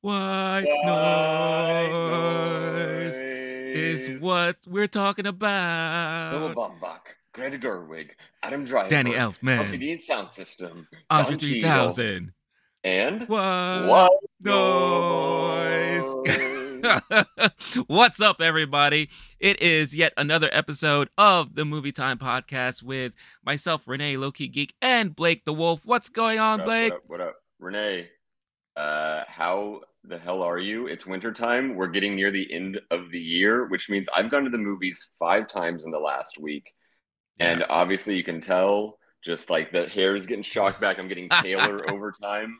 White noise is what we're talking about. Noah Baumbach, Greta Gerwig, Adam Driver, Danny Elfman, LCD Soundsystem, Andre Don Cheadle, 3000. and What, What noise? What's up, everybody? It is yet another episode of the Movie Time Podcast with myself, Renee Low Key Geek, and Blake the Wolf. What's going on, What up, Blake? What up, what up? Renee, uh, how the hell are you? It's wintertime. We're getting near the end of the year, which means I've gone to the movies five times in the last week. And obviously, you can tell just like the hair is getting shocked back. I'm getting paler over time.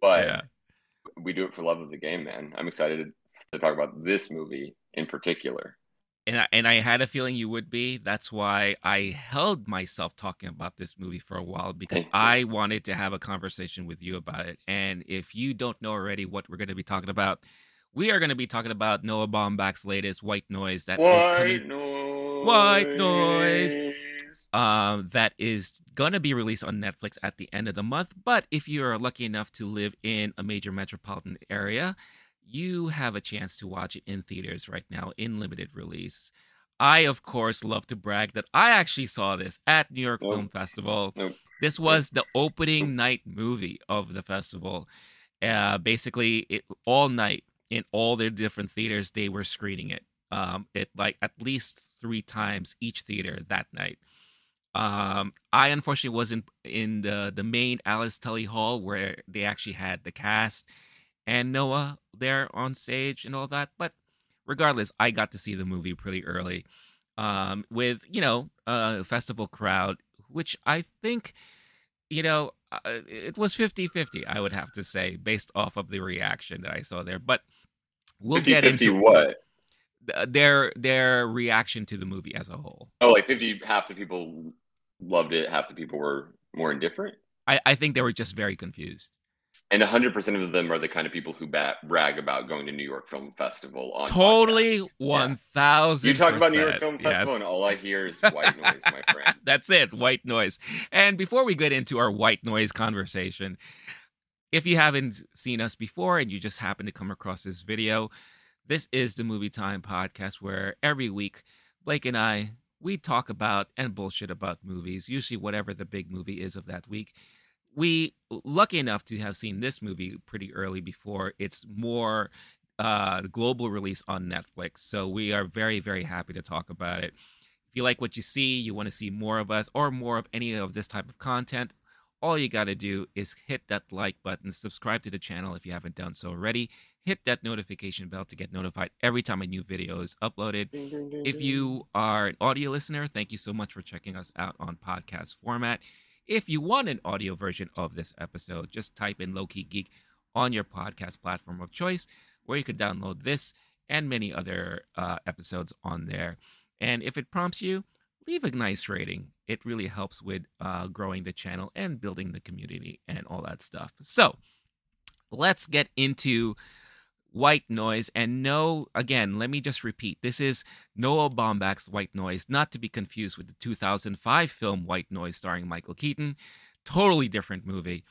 But Yeah. we do it for love of the game, man. I'm excited to talk about this movie in particular. And I, and I had a feeling you would be. That's why I held myself talking about this movie for a while because I wanted to have a conversation with you about it. And if you don't know already what we're going to be talking about, we are going to be talking about Noah Baumbach's latest White Noise that is White coming, noise. White noise. um, that is going to be released on Netflix at the end of the month. But if you are lucky enough to live in a major metropolitan area, you have a chance to watch it in theaters right now in limited release. I, of course, love to brag that I actually saw this at New York Nope. Film Festival. Nope. This was the opening night movie of the festival. Uh, basically, it, all night in all their different theaters, they were screening it. Um, it like at least three times each theater that night. Um, I unfortunately wasn't in the the main Alice Tully Hall where they actually had the cast and Noah there on stage and all that. But regardless, I got to see the movie pretty early um, with you know a festival crowd, which I think you know uh, it was 50-50, I would have to say, based off of the reaction that I saw there. But we'll 50, get 50 into what? their their reaction to the movie as a whole. Oh, like 50, half the people loved it, half the people were more indifferent. I, I think they were just very confused. And 100% of them are the kind of people who bat, brag about going to New York Film Festival on Totally podcasts. one Yeah. thousand. You talk about New York Film Festival, and all I hear is white noise, my friend. That's it, white noise. And before we get into our white noise conversation, if you haven't seen us before and you just happen to come across this video, this is the Movie Time podcast where every week Blake and I we talk about and bullshit about movies, usually whatever the big movie is of that week. We lucky enough to have seen this movie pretty early before its more uh global release on Netflix. So we are very very happy to talk about it. If you like what you see, you want to see more of us or more of any of this type of content, all you got to do is hit that like button, subscribe to the channel if you haven't done so already, hit that notification bell to get notified every time a new video is uploaded. If you are an audio listener, thank you so much for checking us out on podcast format. If you want an audio version of this episode, just type in Low Key Geek on your podcast platform of choice, where you can download this and many other uh, episodes on there. And if it prompts you, leave a nice rating. It really helps with uh, growing the channel and building the community and all that stuff. So let's get into White Noise. And no, again, let me just repeat this is Noah Baumbach's White Noise, not to be confused with the 2005 film White Noise starring Michael Keaton. Totally different movie,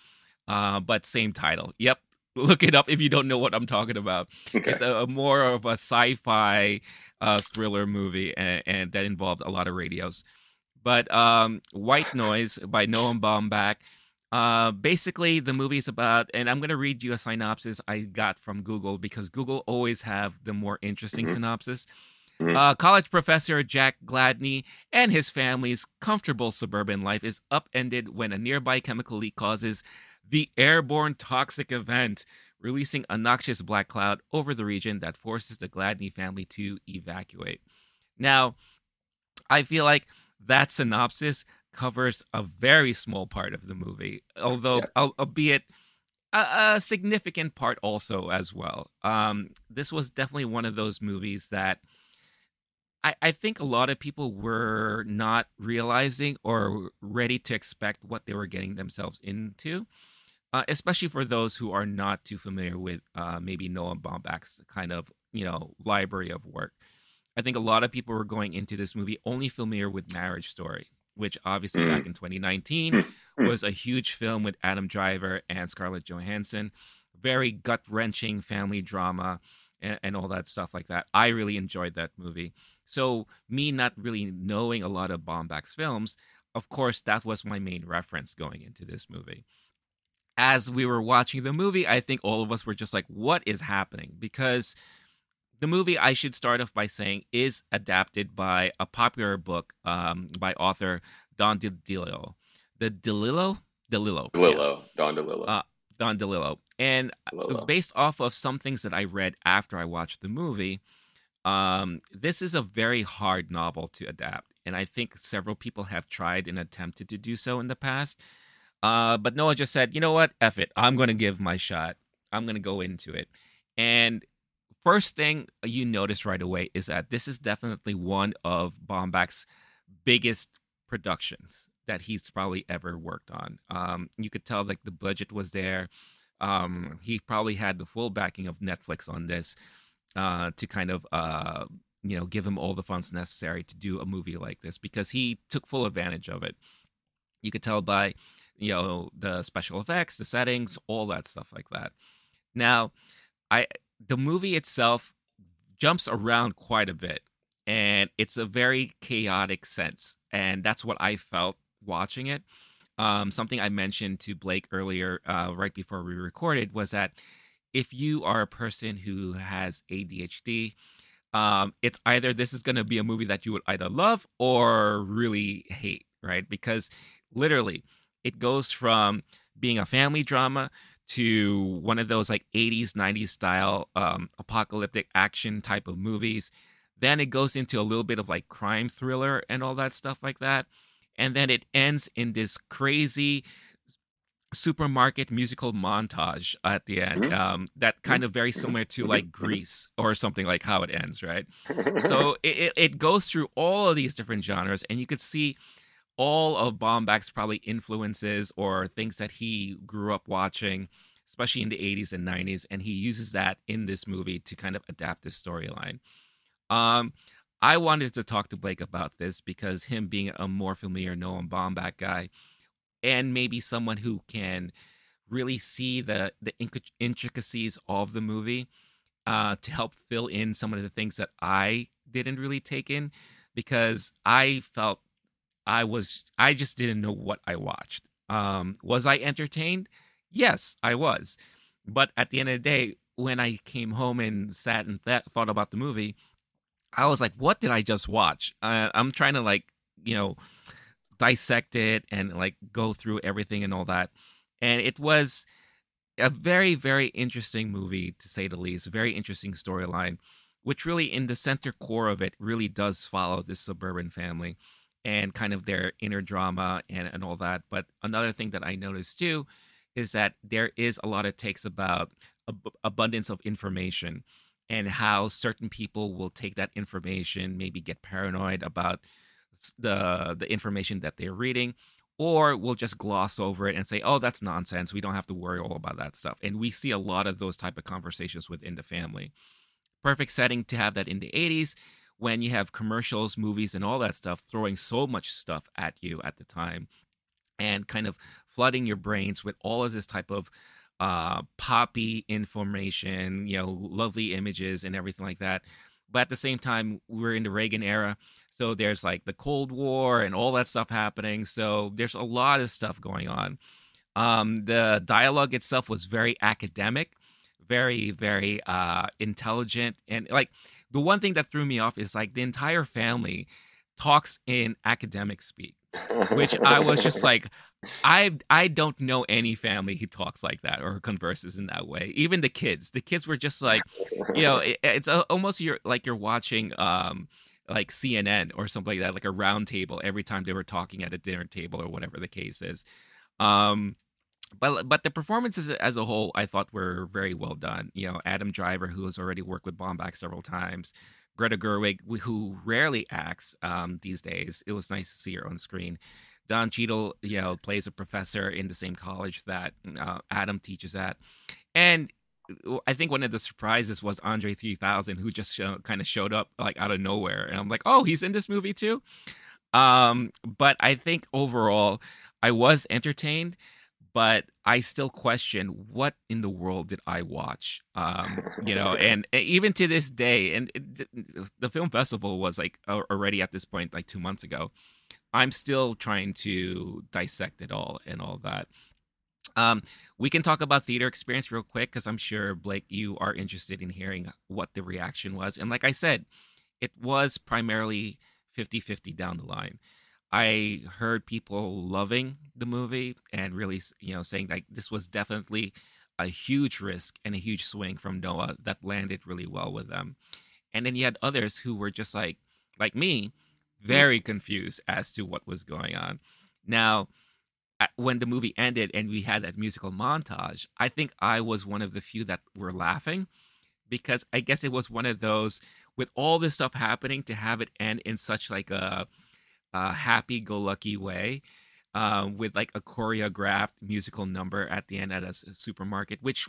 uh, but same title. Yep. Look it up if you don't know what I'm talking about. Okay. It's a, a more of a sci-fi uh, thriller movie, and, and that involved a lot of radios. But um, White Noise by Noah Baumbach. Uh, basically, the movie's about, and I'm going to read you a synopsis I got from Google because Google always have the more interesting Mhm. synopsis. Mhm. Uh, college professor Jack Gladney and his family's comfortable suburban life is upended when a nearby chemical leak causes the airborne toxic event, releasing a noxious black cloud over the region that forces the Gladney family to evacuate. Now, I feel like that synopsis covers a very small part of the movie, although, Yeah. albeit a, a significant part also as well. Um, this was definitely one of those movies that I, I think a lot of people were not realizing or ready to expect what they were getting themselves into. Uh, especially for those who are not too familiar with uh, maybe Noah Baumbach's kind of you know library of work. I think a lot of people were going into this movie only familiar with Marriage Story, which obviously mm. back in 2019 mm. was a huge film with Adam Driver and Scarlett Johansson. Very gut wrenching family drama and, and, all that stuff like that. I really enjoyed that movie. So, me not really knowing a lot of Baumbach's films, of course, that was my main reference going into this movie. As we were watching the movie, I think all of us were just like, what is happening? Because the movie, I should start off by saying, is adapted by a popular book um, by author Don DeLillo. The DeLillo? DeLillo. DeLillo. Yeah. Don DeLillo. Uh, Don DeLillo. And DeLillo. based off of some things that I read after I watched the movie, um, this is a very hard novel to adapt. And I think several people have tried and attempted to do so in the past. Uh, but Noah just said, you know what? F it. I'm going to give my shot. I'm going to go into it. And first thing you notice right away is that this is definitely one of Baumbach's biggest productions that he's probably ever worked on. Um, you could tell like the budget was there. Um, he probably had the full backing of Netflix on this uh, to kind of uh, you know give him all the funds necessary to do a movie like this because he took full advantage of it. You could tell by you know the special effects, the settings, all that stuff like that. Now, I the movie itself jumps around quite a bit and it's a very chaotic sense and that's what i felt watching it. Um, something i mentioned to blake earlier uh, right before we recorded was that if you are a person who has adhd um, it's either this is going to be a movie that you would either love or really hate right? Because literally it goes from being a family drama to one of those like 80s 90s style um, apocalyptic action type of movies. Then it goes into a little bit of like crime thriller and all that stuff like that. And then it ends in this crazy supermarket musical montage at the end mm-hmm. um, that kind of very similar to like grease or something like how it ends right? So it, it goes through all of these different genres and you could see all of Baumbach's probably influences or things that he grew up watching, especially in the 80s and 90s, and he uses that in this movie to kind of adapt the storyline. Um, I wanted to talk to Blake about this because him being a more familiar Noah Baumbach guy, and maybe someone who can really see the the intricacies of the movie uh, to help fill in some of the things that I didn't really take in because I felt I was I just didn't know what I watched. Um, was I entertained? Yes, I was. But at the end of the day, when I came home and sat and th- thought about the movie, I was like, "What did I just watch?" I'm trying to like, you know, dissect it and like go through everything and all that. And it was a very, very interesting movie to say the least. Very interesting storyline, which really, in the center core of it, really does follow this suburban family and kind of their inner drama and, and all that. But another thing that I noticed too is that there is a lot of takes about ab- abundance of information and how certain people will take that information, maybe get paranoid about the the information that they're reading, or will just gloss over it and say, "Oh, that's nonsense. We don't have to worry all about that stuff." And we see a lot of those type of conversations within the family. Perfect setting to have that in the 80s when you have commercials, movies, and all that stuff throwing so much stuff at you at the time and kind of flooding your brains with all of this type of uh, poppy information, you know, lovely images and everything like that. But at the same time, we're in the Reagan era. So there's like the Cold War and all that stuff happening. So there's a lot of stuff going on. Um, the dialogue itself was very academic, very, very uh, intelligent. And like the one thing that threw me off is like the entire family talks in academic speak, which I was just like, I I don't know any family who talks like that or converses in that way. Even the kids, the kids were just like, you know, it, it's almost you're like you're watching um like CNN or something like that, like a round table every time they were talking at a dinner table or whatever the case is. Um, but but the performances as a whole, I thought were very well done. You know, Adam Driver, who has already worked with Baumbach several times, Greta Gerwig, who rarely acts um, these days. It was nice to see her on screen. Don Cheadle, you know, plays a professor in the same college that uh, Adam teaches at, and I think one of the surprises was Andre 3000, who just show, kind of showed up like out of nowhere, and I'm like, oh, he's in this movie too. Um, but I think overall, I was entertained but I still question what in the world did I watch? Um, you know, and even to this day, and it, the film festival was like already at this point, like two months ago. I'm still trying to dissect it all and all that. Um, we can talk about theater experience real quick because I'm sure Blake, you are interested in hearing what the reaction was. And like I said, it was primarily 50 50 down the line. I heard people loving the movie and really, you know, saying like this was definitely a huge risk and a huge swing from Noah that landed really well with them. And then you had others who were just like, like me, hmm. very confused as to what was going on. Now, when the movie ended and we had that musical montage, I think I was one of the few that were laughing because I guess it was one of those with all this stuff happening to have it end in such like a uh, happy-go-lucky way uh, with like a choreographed musical number at the end at a supermarket, which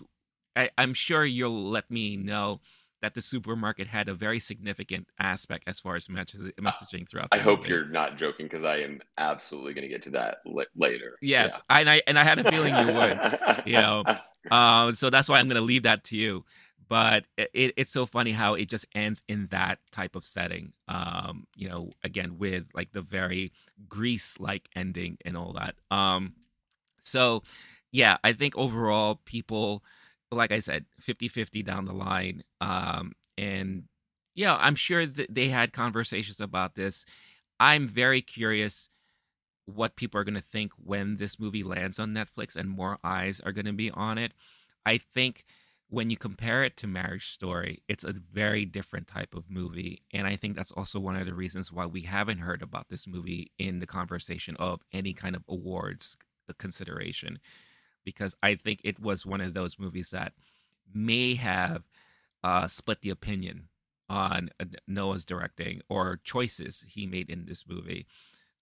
I, I'm sure you'll let me know that the supermarket had a very significant aspect as far as messaging throughout. I hope movie. you're not joking because I am absolutely going to get to that l- later. Yes, yeah. and I and I had a feeling you would. you know, uh, so that's why I'm going to leave that to you but it, it's so funny how it just ends in that type of setting um you know again with like the very grease like ending and all that. Um so yeah i think overall people like i said 50-50 down the line um and yeah i'm sure that they had conversations about this. I'm very curious what people are going to think when this movie lands on netflix and more eyes are going to be on it. I think when you compare it to Marriage Story, it's a very different type of movie. And I think that's also one of the reasons why we haven't heard about this movie in the conversation of any kind of awards consideration. Because I think it was one of those movies that may have uh, split the opinion on uh, Noah's directing or choices he made in this movie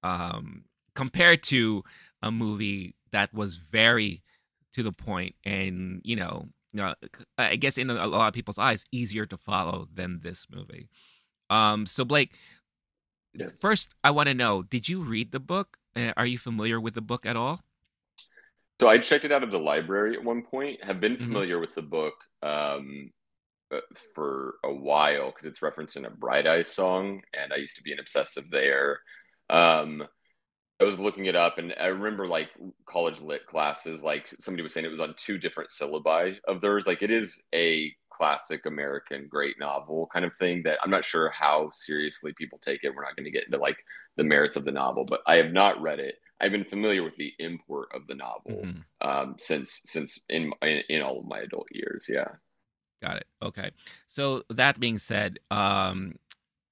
um, compared to a movie that was very to the point and, you know, I guess in a lot of people's eyes, easier to follow than this movie. Um, so Blake, yes. first I want to know: Did you read the book? Uh, are you familiar with the book at all? So I checked it out of the library at one point. Have been mm-hmm. familiar mm-hmm. with the book um, uh, for a while because it's referenced in a Bright Eyes song, and I used to be an obsessive there. Um, I was looking it up, and I remember like college lit classes. Like somebody was saying, it was on two different syllabi of theirs. Like it is a classic American great novel kind of thing. That I'm not sure how seriously people take it. We're not going to get into like the merits of the novel, but I have not read it. I've been familiar with the import of the novel mm-hmm. um, since since in, in in all of my adult years. Yeah. Got it. Okay. So that being said, um,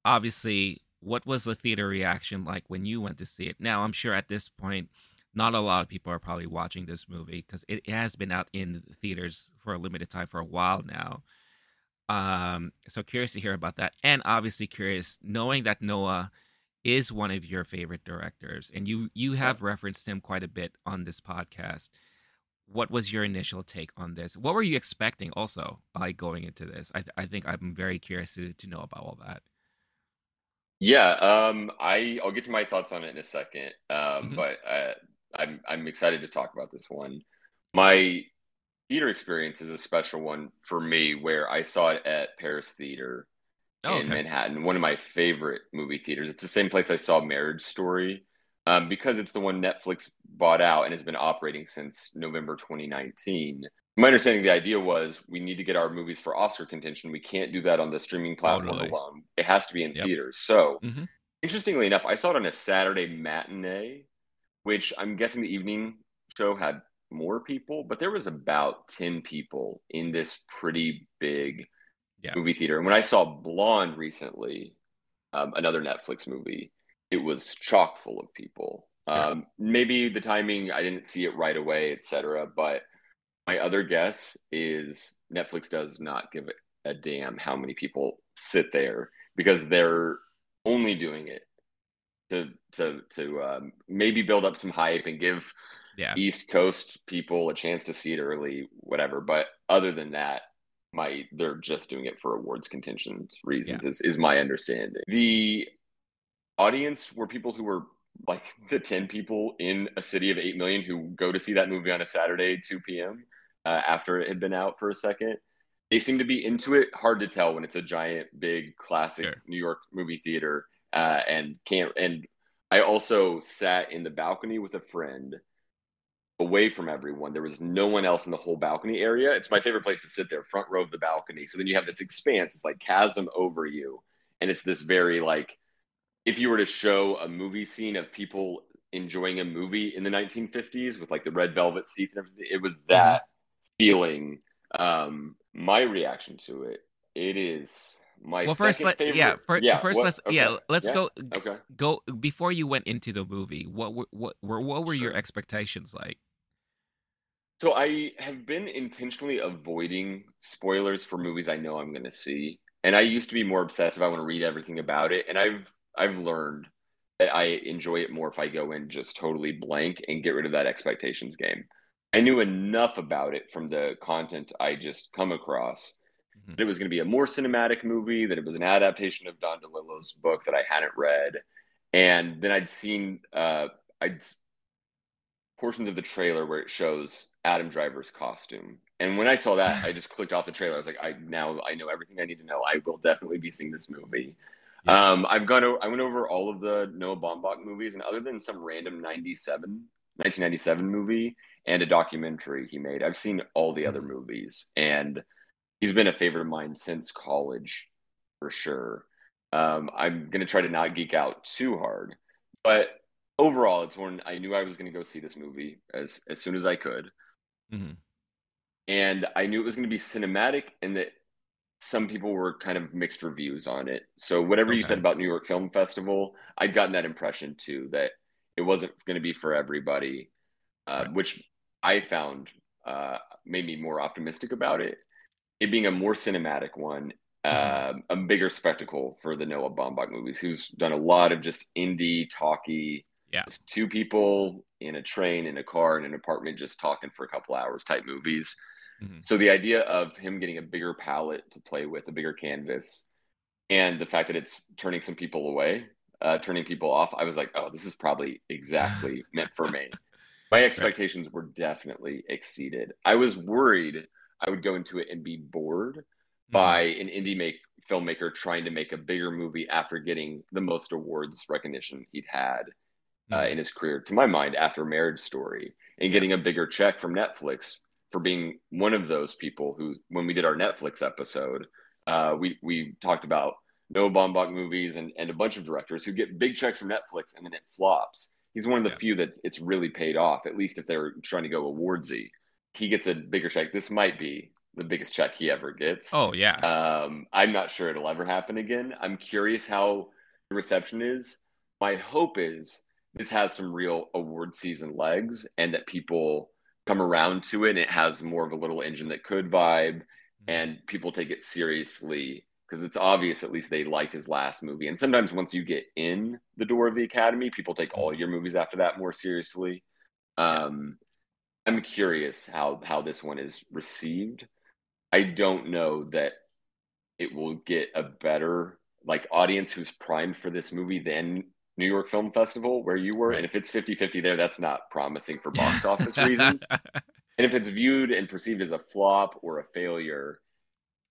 obviously what was the theater reaction like when you went to see it? Now, I'm sure at this point, not a lot of people are probably watching this movie because it has been out in theaters for a limited time for a while now. Um, so curious to hear about that, and obviously curious knowing that Noah is one of your favorite directors, and you you have referenced him quite a bit on this podcast. What was your initial take on this? What were you expecting also, by going into this? I I think I'm very curious to to know about all that. Yeah, um, I I'll get to my thoughts on it in a second, um, mm-hmm. but uh, I'm I'm excited to talk about this one. My theater experience is a special one for me, where I saw it at Paris Theater oh, in okay. Manhattan, one of my favorite movie theaters. It's the same place I saw Marriage Story, um, because it's the one Netflix bought out and has been operating since November 2019 my understanding the idea was we need to get our movies for oscar contention we can't do that on the streaming platform totally. alone it has to be in yep. theaters so mm-hmm. interestingly enough i saw it on a saturday matinee which i'm guessing the evening show had more people but there was about 10 people in this pretty big yeah. movie theater and when i saw blonde recently um, another netflix movie it was chock full of people Um, maybe the timing, I didn't see it right away, etc. But my other guess is Netflix does not give a damn how many people sit there because they're only doing it to to to um, maybe build up some hype and give yeah. East Coast people a chance to see it early, whatever. But other than that, my they're just doing it for awards contentions reasons yeah. is, is my understanding. The audience were people who were like the 10 people in a city of 8 million who go to see that movie on a Saturday, 2 p.m. Uh, after it had been out for a second. They seem to be into it. Hard to tell when it's a giant, big, classic sure. New York movie theater. Uh, and can't. And I also sat in the balcony with a friend away from everyone. There was no one else in the whole balcony area. It's my favorite place to sit there, front row of the balcony. So then you have this expanse, it's like chasm over you. And it's this very like if you were to show a movie scene of people enjoying a movie in the 1950s with like the red velvet seats and everything, it was that mm-hmm. Feeling. Um, my reaction to it, it is my well first let, yeah, for, yeah first what, let's okay. yeah let's yeah. go okay go before you went into the movie what were what were what were sure. your expectations like so i have been intentionally avoiding spoilers for movies i know i'm going to see and i used to be more obsessive i want to read everything about it and i've i've learned that i enjoy it more if i go in just totally blank and get rid of that expectations game i knew enough about it from the content i just come across mm-hmm. that it was going to be a more cinematic movie, that it was an adaptation of Don DeLillo's book that I hadn't read. And then I'd seen uh, I'd portions of the trailer where it shows Adam Driver's costume. And when I saw that, I just clicked off the trailer. I was like, I now I know everything I need to know. I will definitely be seeing this movie. Yeah. Um, I've gone. I went over all of the Noah Baumbach movies, and other than some random 97, 1997 movie and a documentary he made, I've seen all the other mm-hmm. movies. And he's been a favorite of mine since college for sure. Um, I'm gonna try to not geek out too hard, but overall, it's one I knew I was gonna go see this movie as as soon as I could, mm-hmm. and I knew it was gonna be cinematic and that some people were kind of mixed reviews on it. So whatever okay. you said about New York Film Festival, I'd gotten that impression too that it wasn't going to be for everybody, uh, right. which I found uh, made me more optimistic about it it being a more cinematic one, uh, a bigger spectacle for the Noah Baumbach movies, who's done a lot of just indie, talky, yeah, two people in a train, in a car, in an apartment, just talking for a couple hours type movies. Mm-hmm. So the idea of him getting a bigger palette to play with, a bigger canvas, and the fact that it's turning some people away, uh, turning people off, I was like, oh, this is probably exactly meant for me. My expectations right. were definitely exceeded. I was worried I would go into it and be bored mm-hmm. by an indie make filmmaker trying to make a bigger movie after getting the most awards recognition he'd had uh, mm-hmm. in his career, to my mind, after Marriage Story, and getting a bigger check from Netflix for being one of those people who, when we did our Netflix episode, uh, we we talked about Noah Baumbach movies and, and a bunch of directors who get big checks from Netflix and then it flops. He's one of the yeah. few that it's really paid off, at least if they're trying to go awardsy he gets a bigger check. This might be the biggest check he ever gets. Oh yeah. Um, I'm not sure it'll ever happen again. I'm curious how the reception is. My hope is this has some real award season legs and that people come around to it and it has more of a little engine that could vibe mm-hmm. and people take it seriously because it's obvious at least they liked his last movie and sometimes once you get in the door of the academy people take all your movies after that more seriously um, I'm curious how how this one is received. I don't know that it will get a better like audience who's primed for this movie than New York Film Festival where you were. Right. And if it's 50-50 there, that's not promising for box office reasons. And if it's viewed and perceived as a flop or a failure,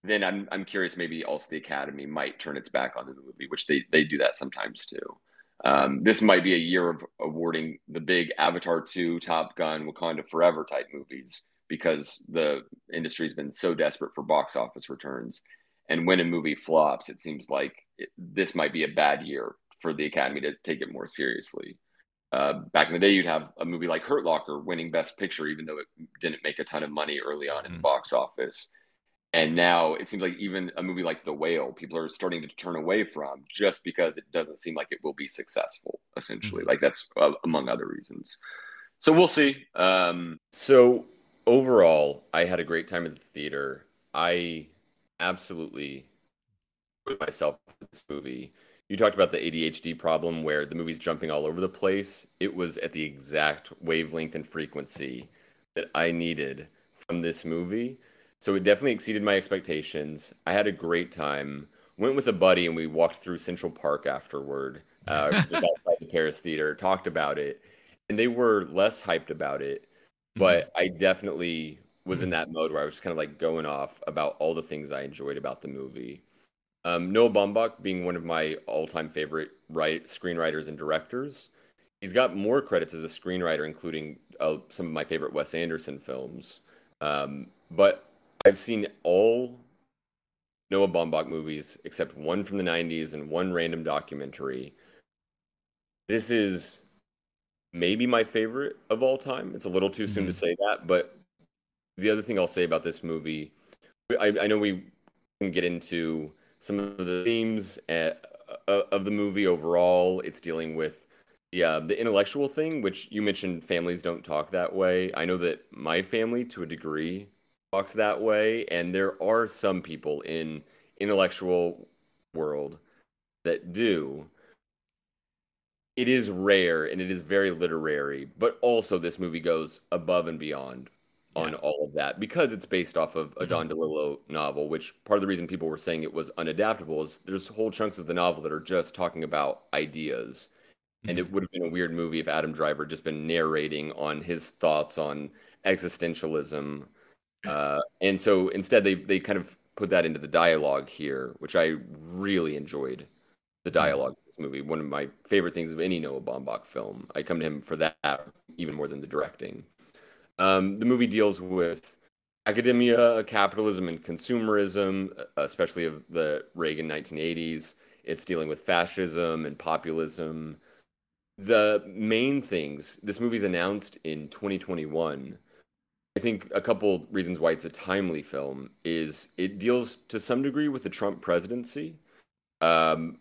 then I'm I'm curious maybe also the Academy might turn its back on the movie, which they they do that sometimes too. Um, this might be a year of awarding the big Avatar 2, Top Gun, Wakanda Forever type movies because the industry's been so desperate for box office returns. And when a movie flops, it seems like it, this might be a bad year for the Academy to take it more seriously. Uh, back in the day, you'd have a movie like Hurt Locker winning Best Picture, even though it didn't make a ton of money early on in the mm-hmm. box office. And now it seems like even a movie like The Whale, people are starting to turn away from just because it doesn't seem like it will be successful, essentially. Mm-hmm. Like that's uh, among other reasons. So we'll see. Um, so overall, I had a great time at the theater. I absolutely put myself in this movie. You talked about the ADHD problem where the movie's jumping all over the place. It was at the exact wavelength and frequency that I needed from this movie. So it definitely exceeded my expectations. I had a great time. Went with a buddy and we walked through Central Park afterward, uh, outside the Paris Theater, talked about it, and they were less hyped about it. But mm-hmm. I definitely was in that mode where I was kind of like going off about all the things I enjoyed about the movie. Um, Noah Baumbach being one of my all-time favorite write screenwriters and directors. He's got more credits as a screenwriter, including uh, some of my favorite Wes Anderson films. Um, but I've seen all Noah Baumbach movies except one from the 90s and one random documentary. This is maybe my favorite of all time. It's a little too soon mm-hmm. to say that, but the other thing I'll say about this movie, I, I know we can get into some of the themes at, uh, of the movie overall. It's dealing with the uh, the intellectual thing, which you mentioned. Families don't talk that way. I know that my family, to a degree, talks that way, and there are some people in intellectual world that do. It is rare and it is very literary, but also this movie goes above and beyond on all of that because it's based off of a mm-hmm. Don DeLillo novel, which part of the reason people were saying it was unadaptable is there's whole chunks of the novel that are just talking about ideas. Mm-hmm. And it mm-hmm. would have been a weird movie if Adam Driver just been narrating on his thoughts on existentialism. Uh, and so instead, they they kind of put that into the dialogue here, which I really enjoyed. The mm-hmm. dialogue mm-hmm. this movie, one of my favorite things of any Noah Baumbach film. I come to him for that even more than the directing. Um, the movie deals with academia, capitalism, and consumerism, especially of the Reagan 1980s. It's dealing with fascism and populism. The main things this movie's announced in 2021. I think a couple reasons why it's a timely film is it deals to some degree with the Trump presidency. Um,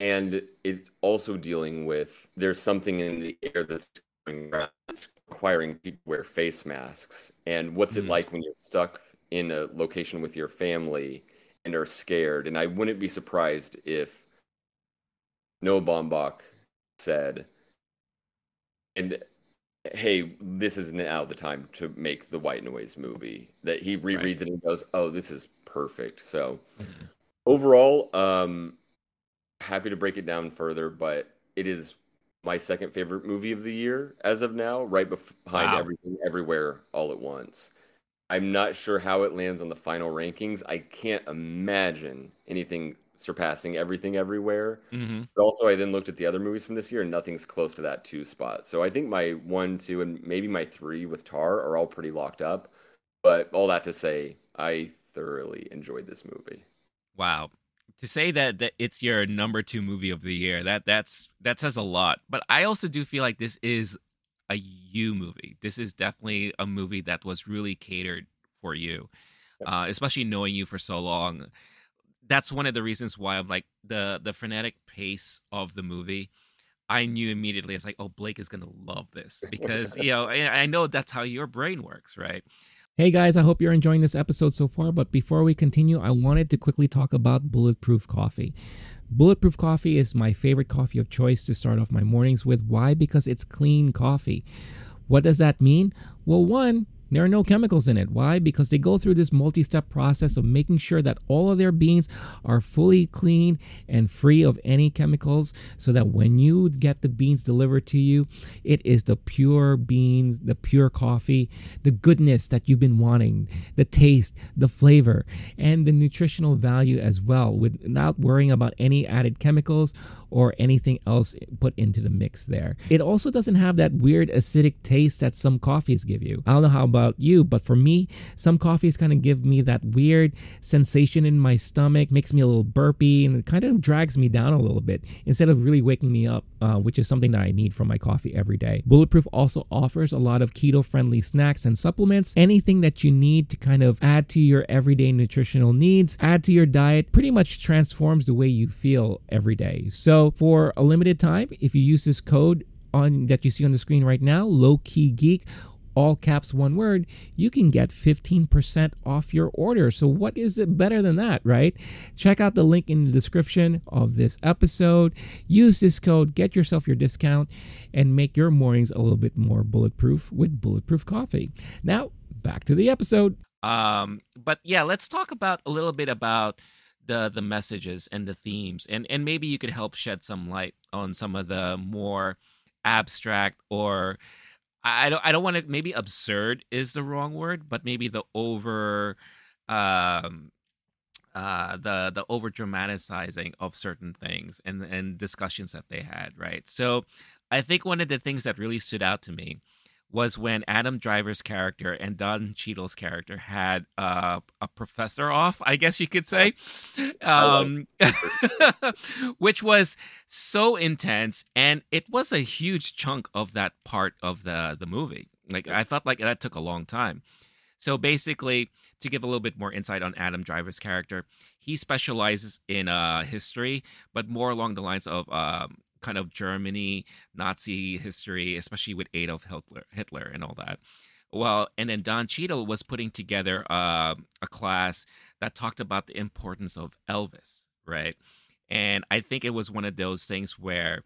and it's also dealing with there's something in the air that's going around requiring people to wear face masks and what's mm. it like when you're stuck in a location with your family and are scared and i wouldn't be surprised if noah baumbach said and hey this is now the time to make the white noise movie that he rereads right. it and goes oh this is perfect so mm-hmm. overall um happy to break it down further but it is my second favorite movie of the year as of now, right behind wow. everything everywhere all at once. I'm not sure how it lands on the final rankings. I can't imagine anything surpassing everything everywhere. Mm-hmm. But also, I then looked at the other movies from this year, and nothing's close to that two spot. So I think my one, two, and maybe my three with Tar are all pretty locked up. But all that to say, I thoroughly enjoyed this movie. Wow to say that, that it's your number two movie of the year that that's that says a lot but i also do feel like this is a you movie this is definitely a movie that was really catered for you uh, especially knowing you for so long that's one of the reasons why i'm like the the frenetic pace of the movie i knew immediately i was like oh blake is gonna love this because you know I, I know that's how your brain works right Hey guys, I hope you're enjoying this episode so far. But before we continue, I wanted to quickly talk about Bulletproof Coffee. Bulletproof Coffee is my favorite coffee of choice to start off my mornings with. Why? Because it's clean coffee. What does that mean? Well, one, there are no chemicals in it. Why? Because they go through this multi step process of making sure that all of their beans are fully clean and free of any chemicals so that when you get the beans delivered to you, it is the pure beans, the pure coffee, the goodness that you've been wanting, the taste, the flavor, and the nutritional value as well, without worrying about any added chemicals or anything else put into the mix there. It also doesn't have that weird acidic taste that some coffees give you. I don't know how about you, but for me, some coffees kind of give me that weird sensation in my stomach, makes me a little burpy, and it kind of drags me down a little bit instead of really waking me up, uh, which is something that I need from my coffee every day. Bulletproof also offers a lot of keto friendly snacks and supplements, anything that you need to kind of add to your everyday nutritional needs, add to your diet, pretty much transforms the way you feel every day. So, for a limited time, if you use this code on that you see on the screen right now, low key geek, all caps one word, you can get 15% off your order. So, what is it better than that, right? Check out the link in the description of this episode. Use this code, get yourself your discount, and make your mornings a little bit more bulletproof with Bulletproof Coffee. Now, back to the episode. Um, but yeah, let's talk about a little bit about the the messages and the themes, and and maybe you could help shed some light on some of the more abstract or I don't I don't want to maybe absurd is the wrong word, but maybe the over um uh the the over dramatizing of certain things and and discussions that they had, right? So I think one of the things that really stood out to me was when Adam Driver's character and Don Cheadle's character had uh, a professor off, I guess you could say, um, which was so intense, and it was a huge chunk of that part of the the movie. Like I felt like that took a long time. So basically, to give a little bit more insight on Adam Driver's character, he specializes in uh, history, but more along the lines of um, kind of Germany, Nazi history, especially with Adolf Hitler, Hitler and all that. Well, and then Don Cheadle was putting together uh, a class that talked about the importance of Elvis, right? And I think it was one of those things where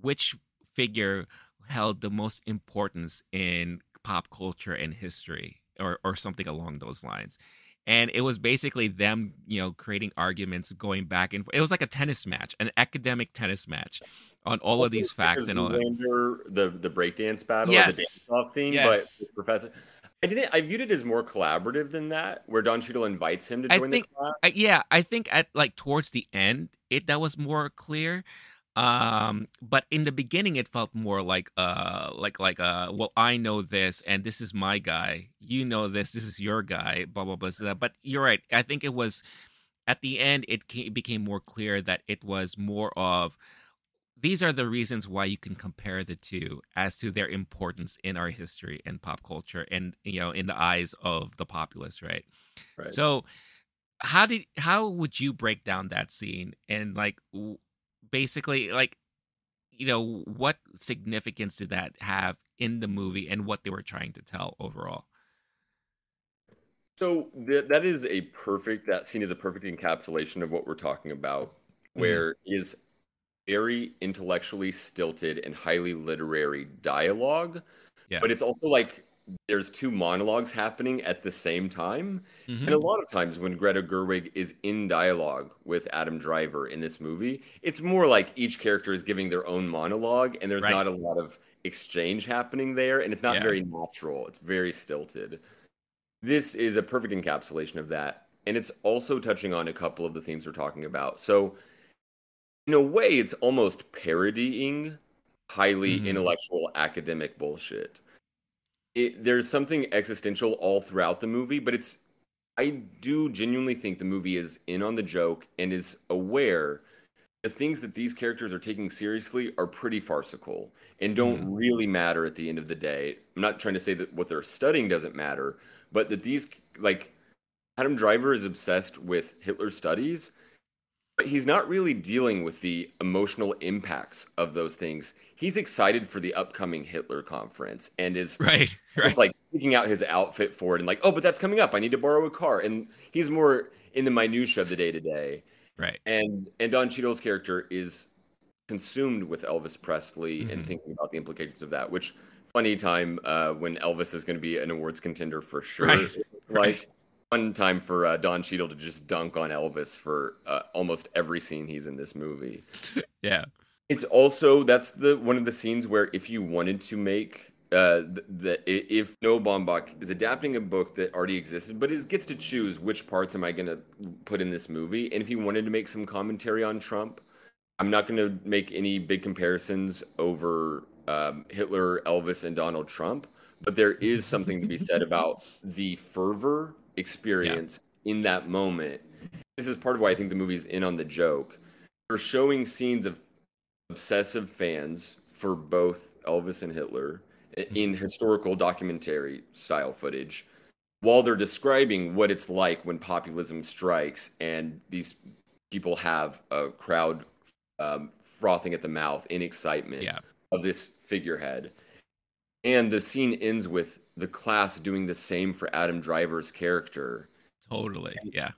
which figure held the most importance in pop culture and history or, or something along those lines and it was basically them you know creating arguments going back and forth. it was like a tennis match an academic tennis match on all also, of these facts and all that. The the breakdance battle, yes. the dance off scene, yes. but Professor. I didn't. I viewed it as more collaborative than that, where Don Cheadle invites him to join I think, the class. I, yeah, I think at like towards the end, it that was more clear. Um, but in the beginning, it felt more like uh, like like uh, well, I know this, and this is my guy. You know this. This is your guy. Blah blah blah. blah. But you're right. I think it was at the end. It came, became more clear that it was more of these are the reasons why you can compare the two as to their importance in our history and pop culture and you know in the eyes of the populace right, right. so how did how would you break down that scene and like basically like you know what significance did that have in the movie and what they were trying to tell overall so th- that is a perfect that scene is a perfect encapsulation of what we're talking about mm-hmm. where mm-hmm. is very intellectually stilted and highly literary dialogue. Yeah. But it's also like there's two monologues happening at the same time. Mm-hmm. And a lot of times when Greta Gerwig is in dialogue with Adam Driver in this movie, it's more like each character is giving their own monologue and there's right. not a lot of exchange happening there and it's not yeah. very natural. It's very stilted. This is a perfect encapsulation of that. And it's also touching on a couple of the themes we're talking about. So in a way, it's almost parodying highly mm-hmm. intellectual academic bullshit. It, there's something existential all throughout the movie, but it's I do genuinely think the movie is in on the joke and is aware the things that these characters are taking seriously are pretty farcical and don't mm. really matter at the end of the day. I'm not trying to say that what they're studying doesn't matter, but that these like Adam Driver is obsessed with Hitler studies but he's not really dealing with the emotional impacts of those things. He's excited for the upcoming Hitler conference and is right, right. like picking out his outfit for it and like, oh, but that's coming up. I need to borrow a car. And he's more in the minutia of the day to day. Right. And and Don Cheadle's character is consumed with Elvis Presley mm-hmm. and thinking about the implications of that, which funny time uh, when Elvis is going to be an awards contender for sure. Right. Like fun time for uh, Don Cheadle to just dunk on Elvis for uh, almost every scene he's in this movie. yeah, it's also that's the one of the scenes where if you wanted to make uh, the, the if Noah Baumbach is adapting a book that already existed, but is gets to choose which parts am I going to put in this movie, and if he wanted to make some commentary on Trump, I'm not going to make any big comparisons over um, Hitler, Elvis, and Donald Trump but there is something to be said about the fervor experienced yeah. in that moment. This is part of why I think the movie's in on the joke. They're showing scenes of obsessive fans for both Elvis and Hitler mm-hmm. in historical documentary style footage while they're describing what it's like when populism strikes and these people have a crowd um, frothing at the mouth in excitement yeah. of this figurehead. And the scene ends with the class doing the same for Adam Driver's character. Totally. Yeah.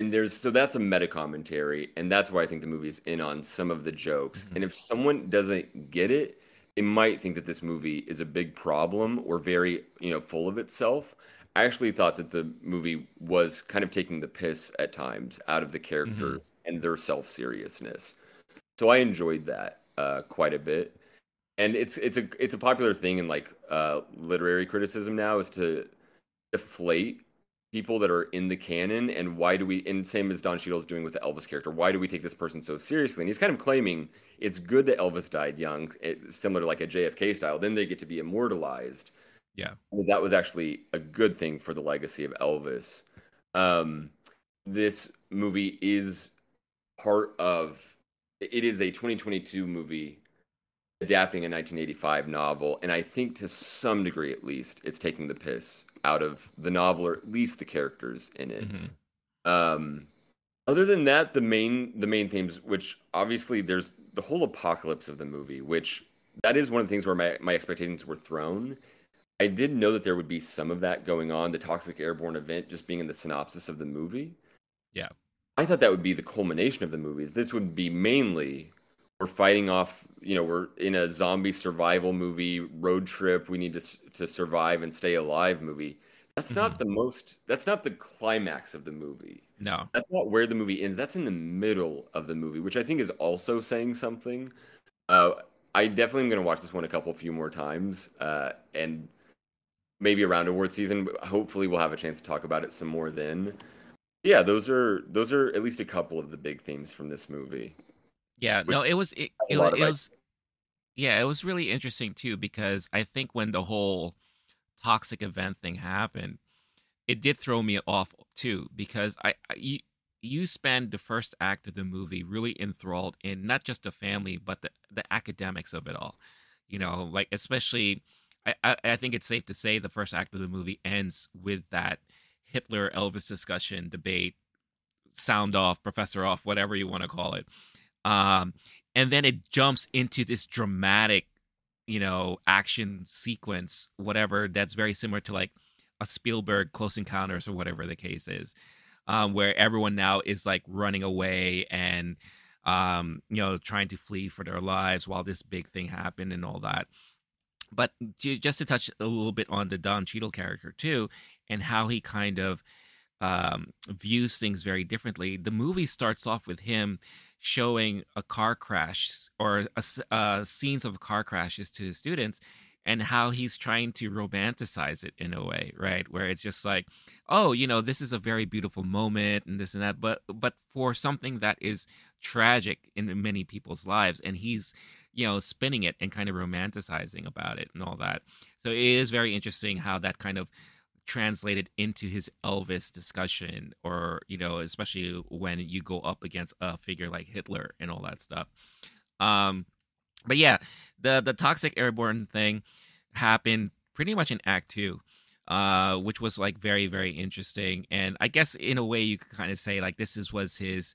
And there's so that's a meta commentary, and that's why I think the movie's in on some of the jokes. Mm-hmm. And if someone doesn't get it, they might think that this movie is a big problem or very, you know, full of itself. I actually thought that the movie was kind of taking the piss at times out of the mm-hmm. characters mm-hmm. and their self seriousness. So I enjoyed that uh, quite a bit. And it's it's a it's a popular thing in like uh, literary criticism now is to deflate people that are in the canon and why do we and same as Don Cheadle's doing with the Elvis character why do we take this person so seriously? And he's kind of claiming it's good that Elvis died young it, similar to like a JFK style then they get to be immortalized. Yeah. That was actually a good thing for the legacy of Elvis. Um, this movie is part of it is a 2022 movie adapting a 1985 novel and I think to some degree at least it's taking the piss out of the novel or at least the characters in it. Mm-hmm. Um, other than that, the main the main themes, which obviously there's the whole apocalypse of the movie, which that is one of the things where my, my expectations were thrown. I did know that there would be some of that going on, the toxic airborne event just being in the synopsis of the movie. Yeah. I thought that would be the culmination of the movie. This would be mainly we're fighting off you know we're in a zombie survival movie road trip. We need to to survive and stay alive movie. That's mm-hmm. not the most that's not the climax of the movie. No. That's not where the movie ends. That's in the middle of the movie which i think is also saying something. Uh, i definitely am going to watch this one a couple few more times uh, and maybe around award season. Hopefully we'll have a chance to talk about it some more then. Yeah those are those are at least a couple of the big themes from this movie yeah, no, it was it, it, it was yeah, it was really interesting too because I think when the whole toxic event thing happened, it did throw me off too because I, I you, you spend the first act of the movie really enthralled in not just the family but the the academics of it all. You know, like especially I, I, I think it's safe to say the first act of the movie ends with that Hitler Elvis discussion debate sound off, professor off, whatever you want to call it. Um, and then it jumps into this dramatic, you know, action sequence, whatever that's very similar to like a Spielberg Close Encounters or whatever the case is, um, where everyone now is like running away and um, you know trying to flee for their lives while this big thing happened and all that. But just to touch a little bit on the Don Cheadle character too, and how he kind of um, views things very differently. The movie starts off with him showing a car crash or a, uh, scenes of car crashes to his students and how he's trying to romanticize it in a way right? Where it's just like oh you know this is a very beautiful moment and this and that but but for something that is tragic in many people's lives and he's you know spinning it and kind of romanticizing about it and all that. So it is very interesting how that kind of translated into his Elvis discussion, or you know, especially when you go up against a figure like Hitler and all that stuff. Um, but yeah, the the toxic airborne thing happened pretty much in Act Two, uh, which was like very very interesting, and I guess in a way you could kind of say like this is was his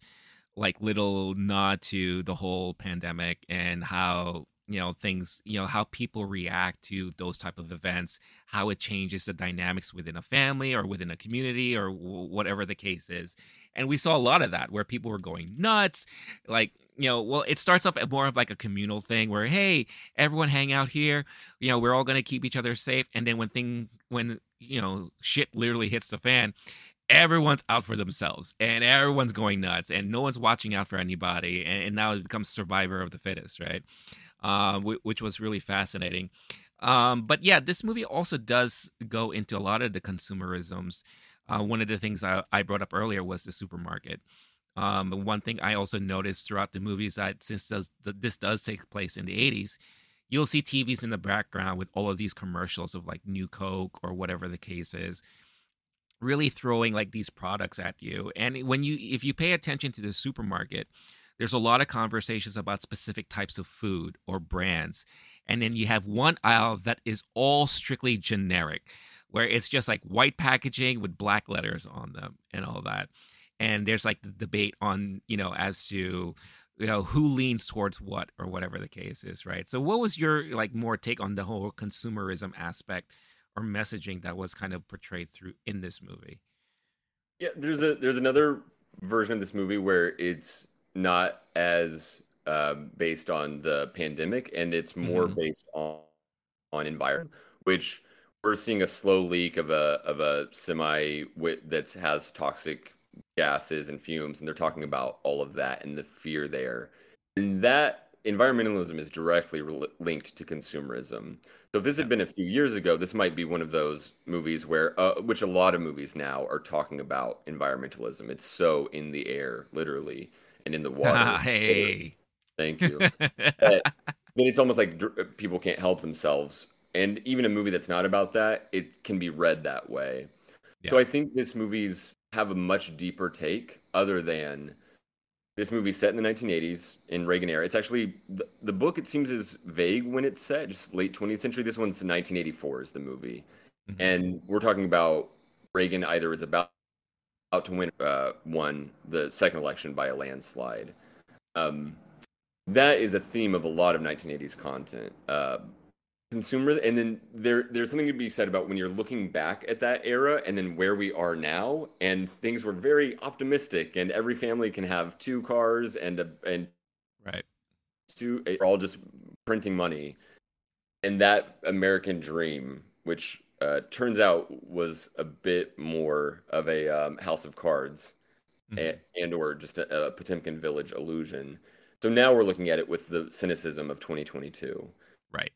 like little nod to the whole pandemic and how you know things you know how people react to those type of events how it changes the dynamics within a family or within a community or w- whatever the case is. And we saw a lot of that where people were going nuts like you know well it starts off more of like a communal thing where hey everyone hang out here. You know we're all going to keep each other safe. And then when thing when you know shit literally hits the fan everyone's out for themselves and everyone's going nuts and no one's watching out for anybody and, and now it becomes survivor of the fittest right uh, which was really fascinating. Um, but yeah, this movie also does go into a lot of the consumerisms. Uh, one of the things I, I, brought up earlier was the supermarket. Um, one thing I also noticed throughout the movie is that since does, this does take place in the 80s, you'll see TVs in the background with all of these commercials of like New Coke or whatever the case is, really throwing like these products at you. And when you, if you pay attention to the supermarket, there's a lot of conversations about specific types of food or brands. And then you have one aisle that is all strictly generic, where it's just like white packaging with black letters on them and all that. And there's like the debate on, you know, as to you know who leans towards what or whatever the case is right so what was your like more take on the whole consumerism aspect or messaging that was kind of portrayed through in this movie yeah there's a there's another version of this movie where it's not as um, based on the pandemic and it's more mm-hmm. based on on environment which we're seeing a slow leak of a of a semi that has toxic gases and fumes, and they're talking about all of that and the fear there. And that environmentalism is directly re- linked to consumerism. So if this had been a few years ago, this might be one of those movies where, uh, which a lot of movies now are talking about environmentalism. It's so in the air, literally, and in the water. hey, thank you. then it's almost like dr- people can't help themselves. And even a movie that's not about that, it can be read that way. Yeah. So I think this movie's have a much deeper take other than this movie set in the 1980s in Reagan era. It's actually the, the book. It seems is vague when it's set, just late 20th century. This one's 1984 is the movie, mm-hmm. and we're talking about Reagan either is about, about to win uh, won the second election by a landslide. Um, that is a theme of a lot of 1980s content. Uh, consumer and then there there's something to be said about when you're looking back at that era and then where we are now and things were very optimistic and every family can have two cars and a, and right two are all just printing money and that american dream which uh, turns out was a bit more of a um, house of cards mm-hmm. and, and or just a, a potemkin village illusion so now we're looking at it with the cynicism of 2022 right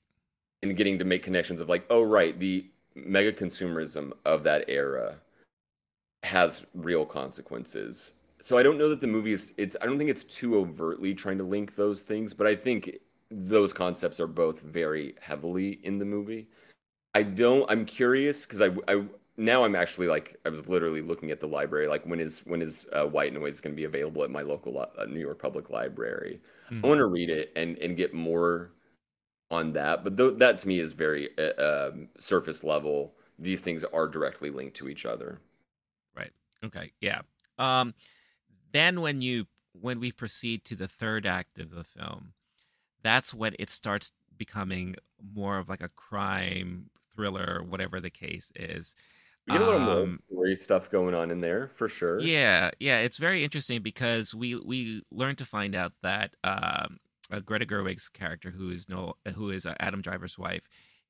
and getting to make connections of like, oh right, the mega consumerism of that era has real consequences. So I don't know that the movie is it's I don't think it's too overtly trying to link those things, but I think those concepts are both very heavily in the movie. I don't I'm curious because I I now I'm actually like I was literally looking at the library like when is when is uh, White Noise going to be available at my local uh, New York Public Library. Mm-hmm. I want to read it and and get more on that. But th- that to me is very uh, um, surface level. These things are directly linked to each other. Right. Okay. Yeah. Um, then when you when we proceed to the third act of the film, that's when it starts becoming more of like a crime thriller, whatever the case is. We get a little um, more story stuff going on in there for sure. Yeah, yeah, it's very interesting because we we learn to find out that um, uh, Greta Gerwig's character, who is no, who is uh, Adam Driver's wife,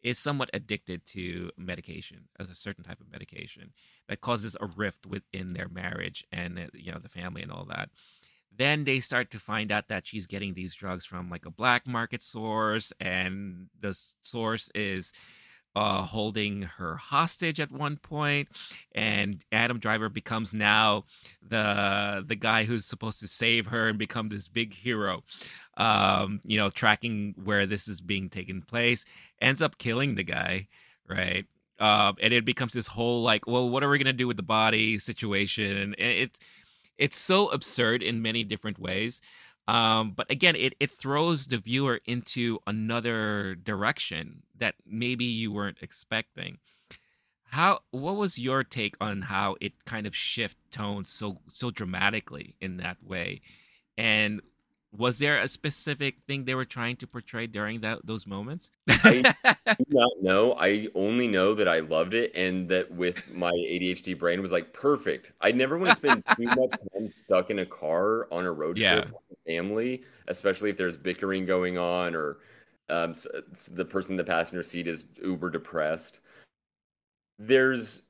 is somewhat addicted to medication, as a certain type of medication that causes a rift within their marriage and you know the family and all that. Then they start to find out that she's getting these drugs from like a black market source, and the source is uh, holding her hostage at one point, and Adam Driver becomes now the the guy who's supposed to save her and become this big hero. Um, you know, tracking where this is being taken place, ends up killing the guy, right? Uh, and it becomes this whole like, well, what are we gonna do with the body situation? And it's it's so absurd in many different ways. Um, but again, it, it throws the viewer into another direction that maybe you weren't expecting. How what was your take on how it kind of shift tones so so dramatically in that way? And was there a specific thing they were trying to portray during that those moments? I do not know. I only know that I loved it and that with my ADHD brain was like perfect. I never want to spend too much time stuck in a car on a road yeah. trip family, especially if there's bickering going on or um, the person in the passenger seat is uber depressed. There's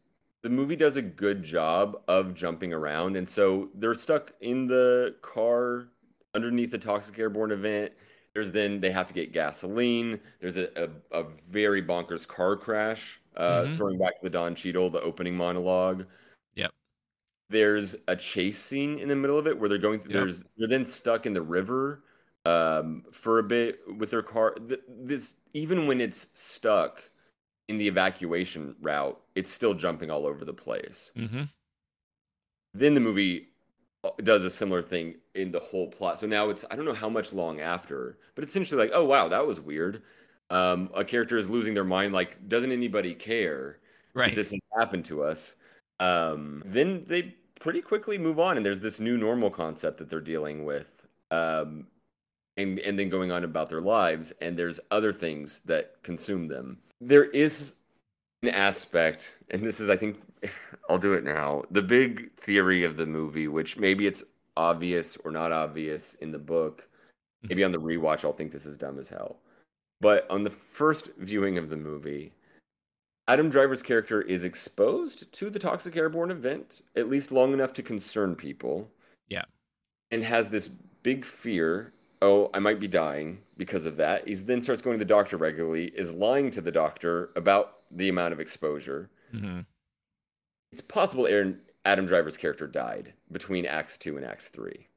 the movie does a good job of jumping around, and so they're stuck in the car underneath the toxic airborne event. There's then they have to get gasoline. There's a, a, a very bonkers car crash, uh, mm-hmm. throwing back to the Don Cheadle, the opening monologue. There's a chase scene in the middle of it where they're going through, yep. there's they're then stuck in the river um, for a bit with their car. This even when it's stuck in the evacuation route, it's still jumping all over the place. Mm-hmm. Then the movie uh, does a similar thing in the whole plot. So now it's I don't know how much long after, but it's essentially like, oh wow, that was weird. Um, a character is losing their mind. Like, doesn't anybody care that Right. this has happened to us? Um, then they pretty quickly move on, and there's this new normal concept that they're dealing with, um, and and then going on about their lives. And there's other things that consume them. There is an aspect, and this is, I think, I'll do it now. The big theory of the movie, which maybe it's obvious or not obvious in the book. Maybe on the rewatch, I'll think this is dumb as hell. But on the first viewing of the movie, Adam Driver's character is exposed to the toxic airborne event, at least long enough to concern people. Yeah. And has this big fear oh, I might be dying because of that. He then starts going to the doctor regularly, is lying to the doctor about the amount of exposure. Mm-hmm. It's possible Aaron Adam Driver's character died between Acts 2 and Acts 3.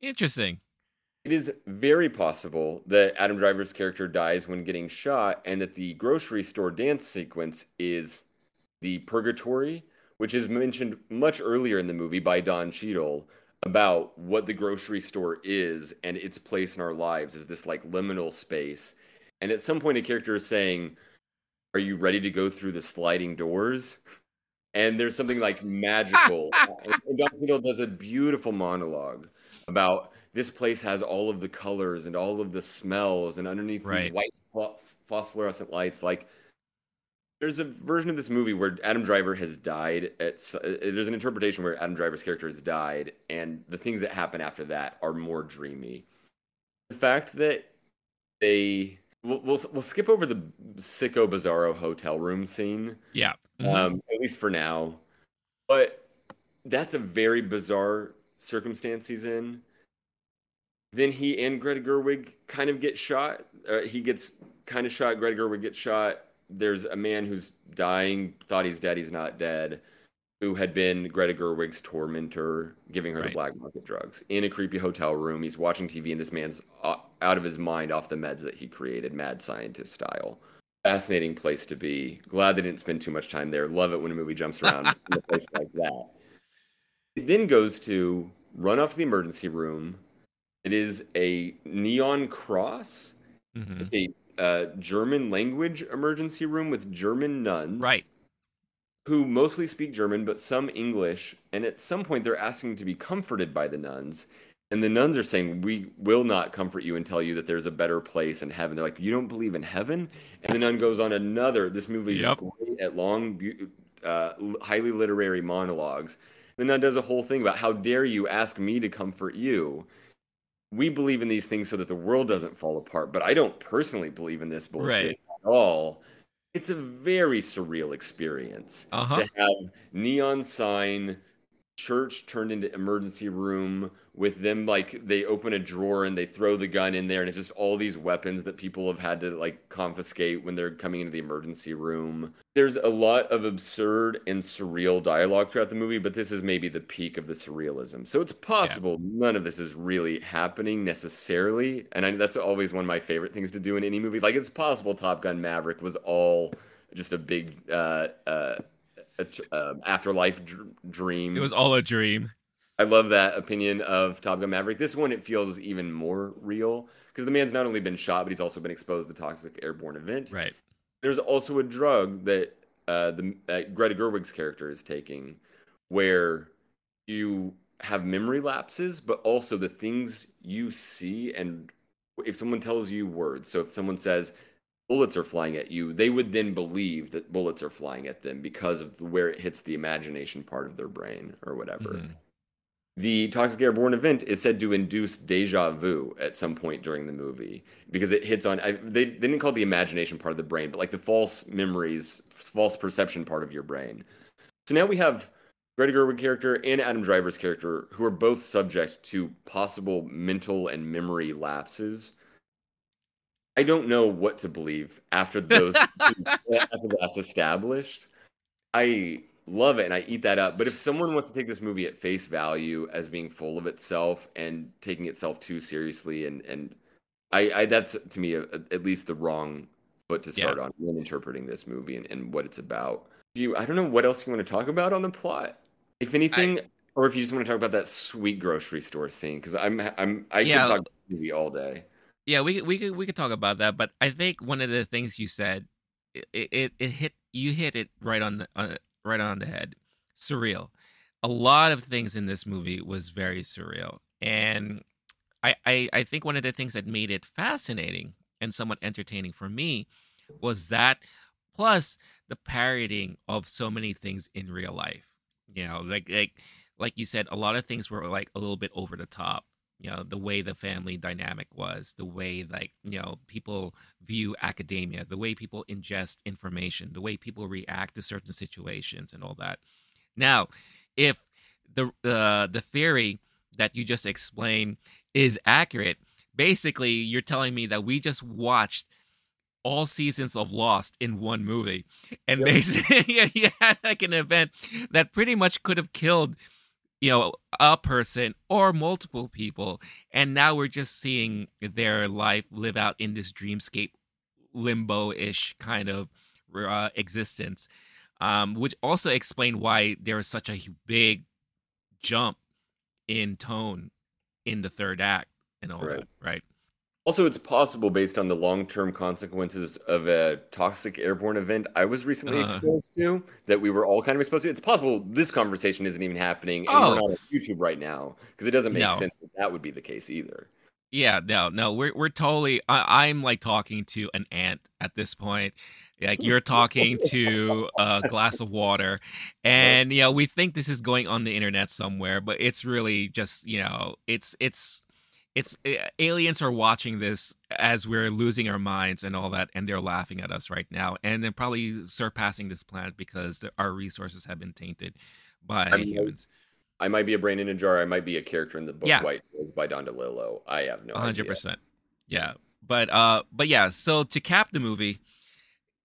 Interesting. It is very possible that Adam Driver's character dies when getting shot, and that the grocery store dance sequence is the purgatory, which is mentioned much earlier in the movie by Don Cheadle about what the grocery store is and its place in our lives is this like liminal space. And at some point, a character is saying, Are you ready to go through the sliding doors? And there's something like magical. and Don Cheadle does a beautiful monologue about this place has all of the colors and all of the smells, and underneath Right. these white phosphorescent lights, like there's a version of this movie where Adam Driver has died. At uh, there's an interpretation where Adam Driver's character has died, and the things that happen after that are more dreamy. The fact that they we'll we'll, we'll skip over the sicko bizarro hotel room scene Yeah. Mhm. um, at least for now. But that's a very bizarre circumstance he's in. Then he and Greta Gerwig kind of get shot. Uh, he gets kind of shot. Greta Gerwig gets shot. There's a man who's dying, thought he's dead, he's not dead, who had been Greta Gerwig's tormentor, giving her the black market drugs in a creepy hotel room. He's watching TV, and this man's out of his mind off the meds that he created, mad scientist style fascinating place to be. Glad they didn't spend too much time there. Love it when a movie jumps around in a place like that. It then goes to run off to the emergency room. It is a neon cross. Mhm. It's a uh, German language emergency room with German nuns. Right. Who mostly speak German, but some English. And at some point, they're asking to be comforted by the nuns. And the nuns are saying, We will not comfort you and tell you that there's a better place in heaven. They're like, You don't believe in heaven? And the nun goes on another. This movie is Yep. great at long, uh, highly literary monologues. The nun does a whole thing about how dare you ask me to comfort you. We believe in these things so that the world doesn't fall apart, but I don't personally believe in this bullshit Right. at all. It's a very surreal experience Uh-huh. to have neon sign church turned into emergency room with them like they open a drawer and they throw the gun in there and it's just all these weapons that people have had to like confiscate when they're coming into the emergency room there's a lot of absurd and surreal dialogue throughout the movie but this is maybe the peak of the surrealism so it's possible none of this is really happening necessarily and I, that's always one of my favorite things to do in any movie like it's possible top gun maverick was all just a big uh, uh, a tr- um, afterlife dr- dream. It was all a dream. I love that opinion of Top Gun Maverick. This one, it feels even more real because the man's not only been shot, but he's also been exposed to the toxic airborne event. Right. There's also a drug that uh, the uh, Greta Gerwig's character is taking, where you have memory lapses, but also the things you see and if someone tells you words. So if someone says bullets are flying at you, they would then believe that bullets are flying at them because of where it hits the imagination part of their brain or whatever. Mhm. The toxic airborne event is said to induce deja vu at some point during the movie because it hits on. I, they, they didn't call it the imagination part of the brain, but like the false memories, false perception part of your brain. So now we have Greta Gerwig character and Adam Driver's character who are both subject to possible mental and memory lapses. I don't know what to believe after those two, after that's established. I love it and I eat that up. But if someone wants to take this movie at face value as being full of itself and taking itself too seriously, and and I, I that's to me a, a, at least the wrong foot to start yeah. on when interpreting this movie and, and what it's about. Do you? I don't know what else you want to talk about on the plot. If anything, I, or if you just want to talk about that sweet grocery store scene, because I'm I'm I yeah, could talk about this movie all day. Yeah, we we could we could talk about that, but I think one of the things you said, it it, it hit you hit it right on the right on the head. Surreal. A lot of things in this movie was very surreal, and I, I I think one of the things that made it fascinating and somewhat entertaining for me was that plus the parodying of so many things in real life. You know, like like like you said, a lot of things were like a little bit over the top. You know, the way the family dynamic was, the way like, you know, people view academia, the way people ingest information, the way people react to certain situations and all that. Now, if the uh, the theory that you just explained is accurate, basically you're telling me that we just watched all seasons of Lost in one movie, and yep. basically you had like an event that pretty much could have killed, you know, a person or multiple people, and now we're just seeing their life live out in this dreamscape, limbo-ish kind of uh, existence, um, which also explained why there was such a big jump in tone in the third act and all right. that, right? Also, it's possible based on the long-term consequences of a toxic airborne event I was recently uh. exposed to that we were all kind of exposed to. It's possible this conversation isn't even happening and oh. we're not on YouTube right now because it doesn't make no. sense that that would be the case either. Yeah, no, no, we're we're totally. I, I'm like talking to an ant at this point. Like you're talking to a glass of water, and you know we think this is going on the internet somewhere, but it's really just you know it's it's it's aliens are watching this as we're losing our minds and all that and they're laughing at us right now and then probably surpassing this planet because our resources have been tainted by I mean, humans i might be a brain in a jar i might be a character in the book yeah. white is by don delillo i have no 100% idea. yeah but uh but yeah so to cap the movie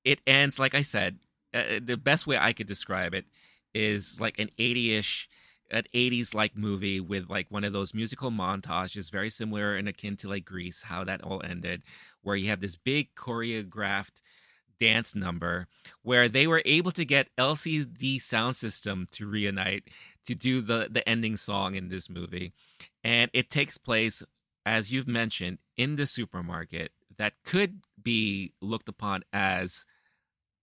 it ends like i said uh, the best way i could describe it is like an 80ish an 80s like movie with like one of those musical montages very similar and akin to like grease how that all ended where you have this big choreographed dance number where they were able to get LCD Soundsystem to reunite to do the the ending song in this movie. And it takes place as you've mentioned in the supermarket that could be looked upon as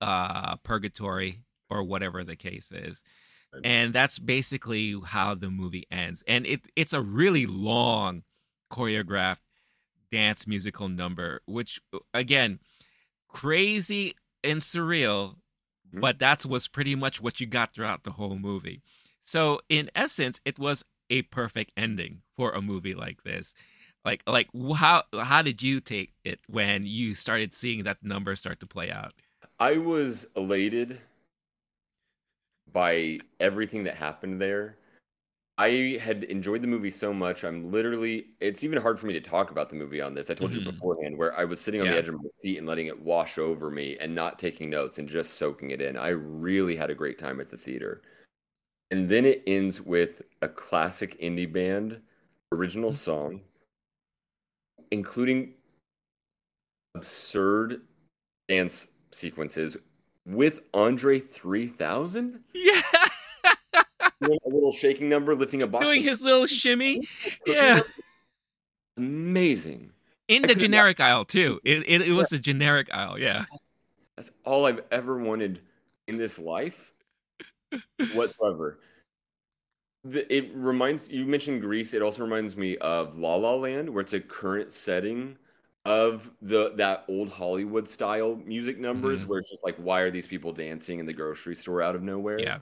uh purgatory or whatever the case is and that's basically how the movie ends and it it's a really long choreographed dance musical number which uh, again crazy and surreal mm-hmm. but that was pretty much what you got throughout the whole movie. So in essence it was a perfect ending for a movie like this. Like like how how did you take it when you started seeing that number start to play out? I was elated by everything that happened there. I had enjoyed the movie so much. I'm literally, it's even hard for me to talk about the movie on this. I told mm-hmm. you beforehand where I was sitting on yeah. the edge of my seat and letting it wash over me and not taking notes and just soaking it in. I really had a great time at the theater. And then it ends with a classic indie band original mm-hmm. song, including absurd dance sequences with Andre 3000? Yeah. Doing a little shaking number, lifting a box. Doing his little shimmy. Yeah. Amazing. In the generic not... aisle, too. It, it, it was yeah. the generic aisle. Yeah. That's, that's all I've ever wanted in this life whatsoever. The, it reminds you mentioned Grease. It also reminds me of La La Land, where it's a current setting of the that old Hollywood style music numbers mm-hmm. where it's just like why are these people dancing in the grocery store out of nowhere? Yeah.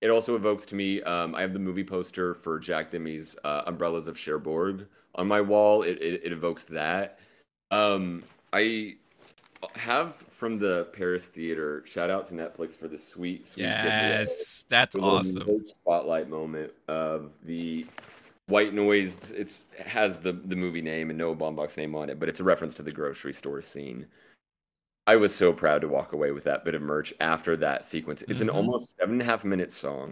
It also evokes to me. Um, I have the movie poster for Jacques Demy's uh, Umbrellas of Cherbourg on my wall. It, it, it evokes that. Um, I have from the Paris theater. Shout out to Netflix for the sweet, sweet. Yes, that's awesome. Spotlight moment of the White Noise. It's it has the the movie name and Noah Baumbach's name on it, but it's a reference to the grocery store scene. I was so proud to walk away with that bit of merch after that sequence. It's an Mhm. almost seven and a half minute song.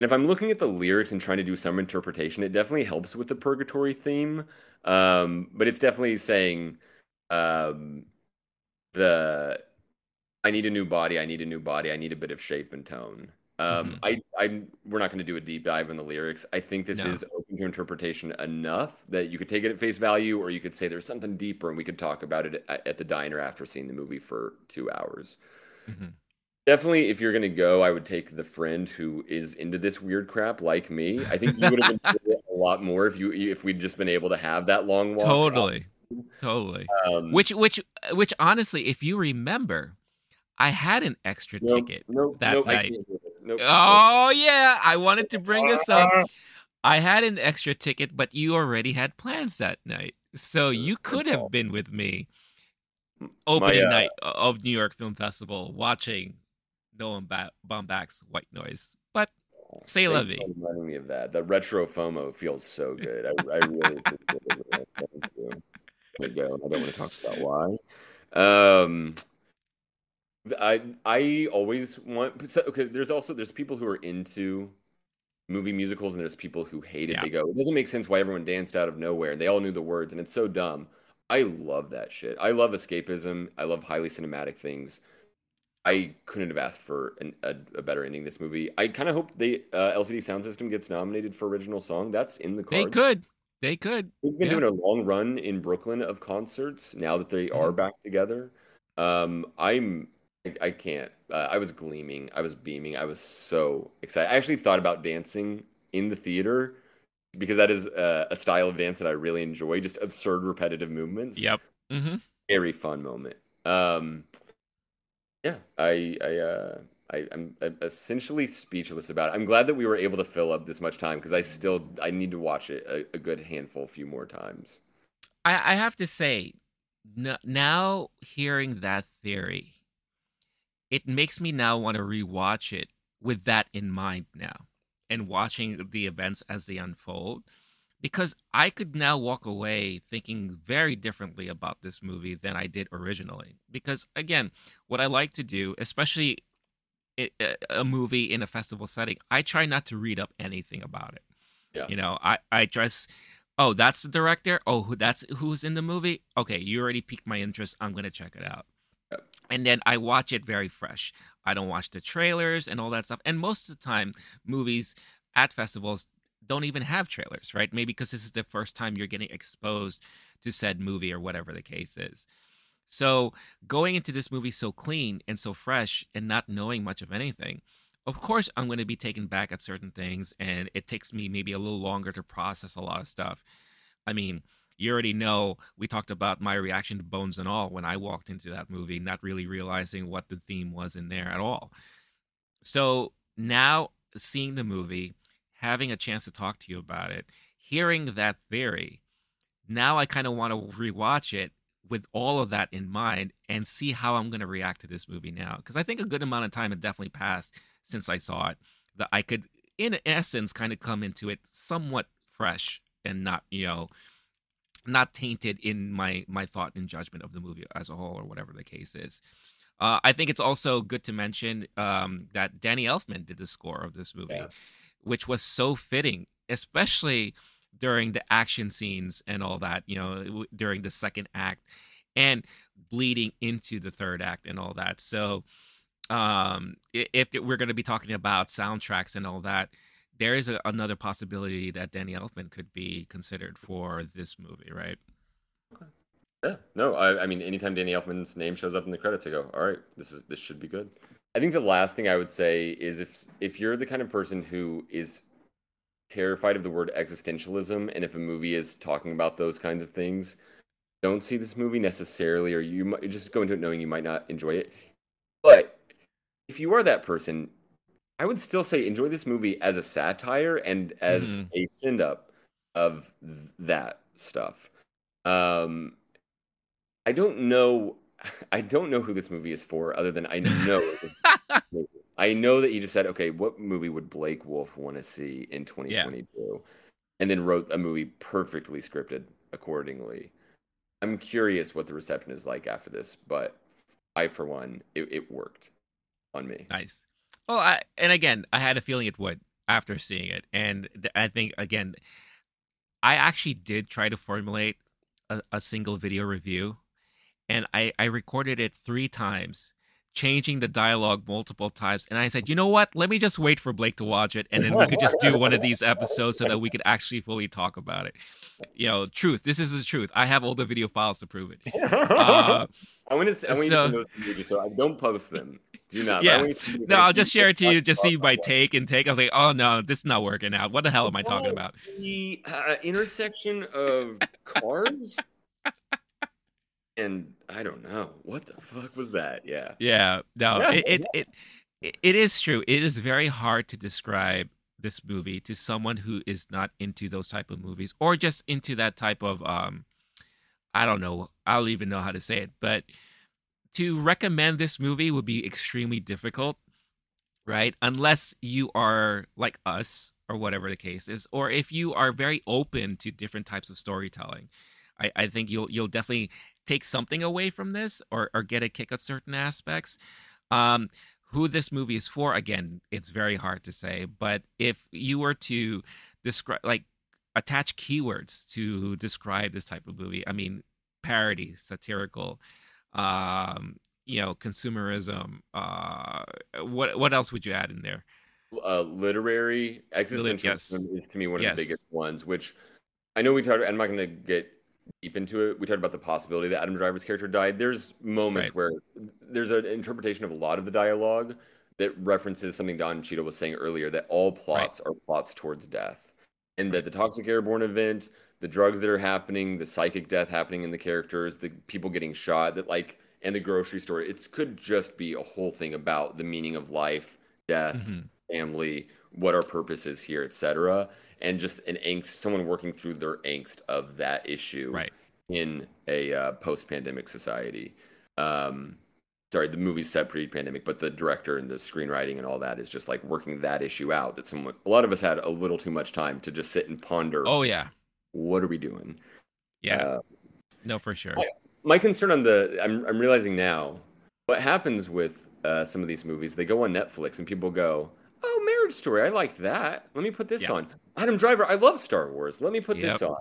And if I'm looking at the lyrics and trying to do some interpretation, it definitely helps with the purgatory theme. Um, but it's definitely saying um, the I need a new body, I need a new body, I need a bit of shape and tone. Um, Mhm. I, I, we're not going to do a deep dive in the lyrics. I think this No. is open to interpretation enough that you could take it at face value, or you could say there's something deeper, and we could talk about it at, at the diner after seeing the movie for two hours. Mhm. Definitely, if you're going to go, I would take the friend who is into this weird crap like me. I think you would have enjoyed it a lot more if you if we'd just been able to have that long walk. Totally. Totally. Um, Which which which honestly, if you remember, I had an extra ticket. nope, that I night. Can't. Nope, nope. Oh yeah, I wanted to bring this up. I had an extra ticket, but you already had plans that night. So you could have been with me opening uh, night of New York Film Festival watching Nolan ba- Baumbach's White Noise. But say la Thanks vie. for reminding me of that. The retro FOMO feels so good. I, I really appreciate it. Thank you. There you go. I don't want to talk about why. Um, I I always want. So, okay, there's also there's people who are into movie musicals and there's people who hate it. Yeah. They go, it doesn't make sense why everyone danced out of nowhere and they all knew the words and it's so dumb. I love that shit. I love escapism. I love highly cinematic things. I couldn't have asked for an, a, a better ending. This movie. I kind of hope the uh, LCD Soundsystem gets nominated for original song. That's in the cards. They could. They could. They've been yeah. doing a long run in Brooklyn of concerts now that they are Mhm. back together. Um, I'm I, I can't. Uh, I was gleaming. I was beaming. I was so excited. I actually thought about dancing in the theater because that is uh, a style of dance that I really enjoy. Just absurd, repetitive movements. Yep. hmm Very fun moment. Um, yeah, I I uh, I, I'm essentially speechless about it. I'm glad that we were able to fill up this much time because I still I need to watch it a, a good handful, few more times. I, I have to say, n- now hearing that theory, it makes me now want to rewatch it with that in mind now and watching the events as they unfold because I could now walk away thinking very differently about this movie than I did originally. Because again, what I like to do, especially a movie in a festival setting, I try not to read up anything about it. Yeah. You know, I I just oh that's the director. Oh, who that's who's in the movie. Okay, you already piqued my interest. I'm gonna check it out. And then I watch it very fresh. I don't watch the trailers and all that stuff. And most of the time, movies at festivals don't even have trailers, right? Maybe because this is the first time you're getting exposed to said movie or whatever the case is. So going into this movie so clean and so fresh and not knowing much of anything, of course I'm going to be taken back at certain things and it takes me maybe a little longer to process a lot of stuff. I mean, you already know we talked about my reaction to Bones and All when I walked into that movie, not really realizing what the theme was in there at all. So now seeing the movie, having a chance to talk to you about it, hearing that theory, now I kind of want to rewatch it with all of that in mind and see how I'm going to react to this movie now. Because I think a good amount of time had definitely passed since I saw it that I could, in essence, kind of come into it somewhat fresh and not, you know, not tainted in my my thought and judgment of the movie as a whole or whatever the case is. Uh, I think it's also good to mention um, that Danny Elfman did the score of this movie, Yeah. which was so fitting, especially during the action scenes and all that. You know, during the second act and bleeding into the third act and all that. So, um, if we're going to be talking about soundtracks and all that, there is a, another possibility that Danny Elfman could be considered for this movie, right? Yeah, no, I, I mean, anytime Danny Elfman's name shows up in the credits, I go, all right, this is this should be good. I think the last thing I would say is if if you're the kind of person who is terrified of the word existentialism, and if a movie is talking about those kinds of things, don't see this movie necessarily, or you might just go into it knowing you might not enjoy it. But if you are that person, I would still say enjoy this movie as a satire and as Mhm. a send up of th- that stuff. Um, I don't know. I don't know who this movie is for, other than I know. I know that he just said, "Okay, what movie would Blake Wolf want to see in 2022?" And then wrote a movie perfectly scripted accordingly. I'm curious what the reception is like after this, but I for one, it, it worked on me. Nice. Well, I and again, I had a feeling it would after seeing it, and th- I think again, I actually did try to formulate a, a single video review, and I I recorded it three times, changing the dialogue multiple times, and I said, you know what? Let me just wait for Blake to watch it, and then we could just do one of these episodes so that we could actually fully talk about it. You know, truth. This is the truth. I have all the video files to prove it. Uh, I want to. I want so- to know so I don't post them. Do not. Yeah. I want you no, I'll just share it to you, just see my take and take. I'm like, oh no, this is not working out. What the hell am I talking about? The uh, intersection of cars and I don't know what the fuck was that. Yeah. Yeah, no, Yeah, it, it, it it it is true. It is very hard to describe this movie to someone who is not into those type of movies or just into that type of um I don't know. I don't even know how to say it, but to recommend this movie would be extremely difficult, right? Unless you are like us or whatever the case is, or if you are very open to different types of storytelling. I, I think you'll you'll definitely take something away from this or, or get a kick at certain aspects. Um, who this movie is for, again, it's very hard to say. But if you were to describe, like, attach keywords to describe this type of movie, I mean, parody, satirical, um, you know, consumerism. Uh, what what else would you add in there? Uh, literary existentialism yes. is to me one of Yes. the biggest ones. Which I know we talked. I'm not going to get deep into it. We talked about the possibility that Adam Driver's character died. There's moments Right. where there's an interpretation of a lot of the dialogue that references something Don Cheadle was saying earlier that all plots are plots towards death, and that the toxic airborne event, the drugs that are happening, the psychic death happening in the characters, the people getting shot, that like, and the grocery store. It could just be a whole thing about the meaning of life, death, Mhm. Family, what our purpose is here, etc. And just an angst, someone working through their angst of that issue Right. in a uh, post-pandemic society. Um, sorry, the movie's set pre-pandemic, but the director and the screenwriting and all that is just like working that issue out. That someone, a lot of us had a little too much time to just sit and ponder. Oh yeah, what are we doing? yeah, Uh, no, for sure. my concern on the I'm I'm realizing now what happens with uh, some of these movies. They go on Netflix and people go, "Oh, Marriage Story, I like that. Let me put this Yeah. on." Adam Driver, I love Star Wars. Let me put Yep. this on.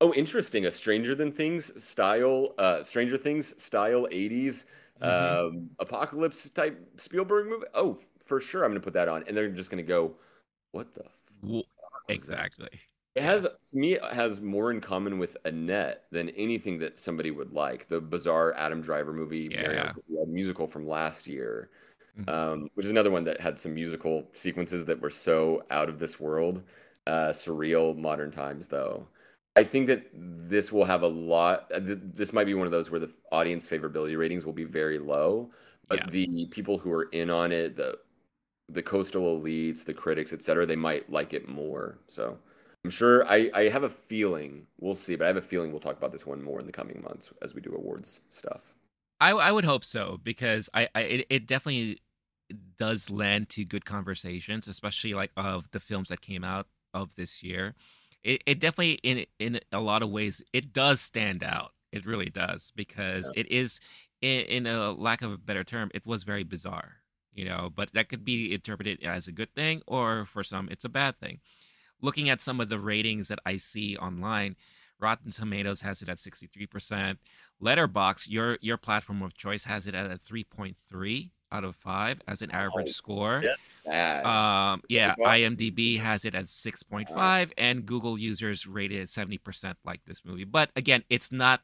Oh, interesting. A Stranger Than Things style, uh, Stranger Things style '80s Mhm. um, apocalypse type Spielberg movie. Oh, for sure, I'm gonna put that on, and they're just gonna go, "What the?" Wo- fuck was that?" Exactly. It has to me it has more in common with Annette than anything that somebody would like. The bizarre Adam Driver movie, Yeah. Musical from last year, Mhm. um, which is another one that had some musical sequences that were so out of this world, uh, surreal modern times though. I think that this will have a lot. uh, th- This might be one of those where the audience favorability ratings will be very low, but Yeah. the people who are in on it, the the coastal elites, the critics, etc., they might like it more. So I'm sure I, I have a feeling we'll see, but I have a feeling we'll talk about this one more in the coming months as we do awards stuff. I I would hope so because I, I it, it definitely does lend to good conversations, especially like of the films that came out of this year. It it definitely in in a lot of ways it does stand out. It really does because it is in, in a lack of a better term, it was very bizarre, you know. But that could be interpreted as a good thing, or for some, it's a bad thing. Looking at some of the ratings that I see online, Rotten Tomatoes has it at sixty three percent. Letterboxd, your your platform of choice, has it at a three point three out of five as an average score. Yeah. Um, yeah, IMDb has it as six point five, and Google users rate it seventy percent like this movie. But again, it's not.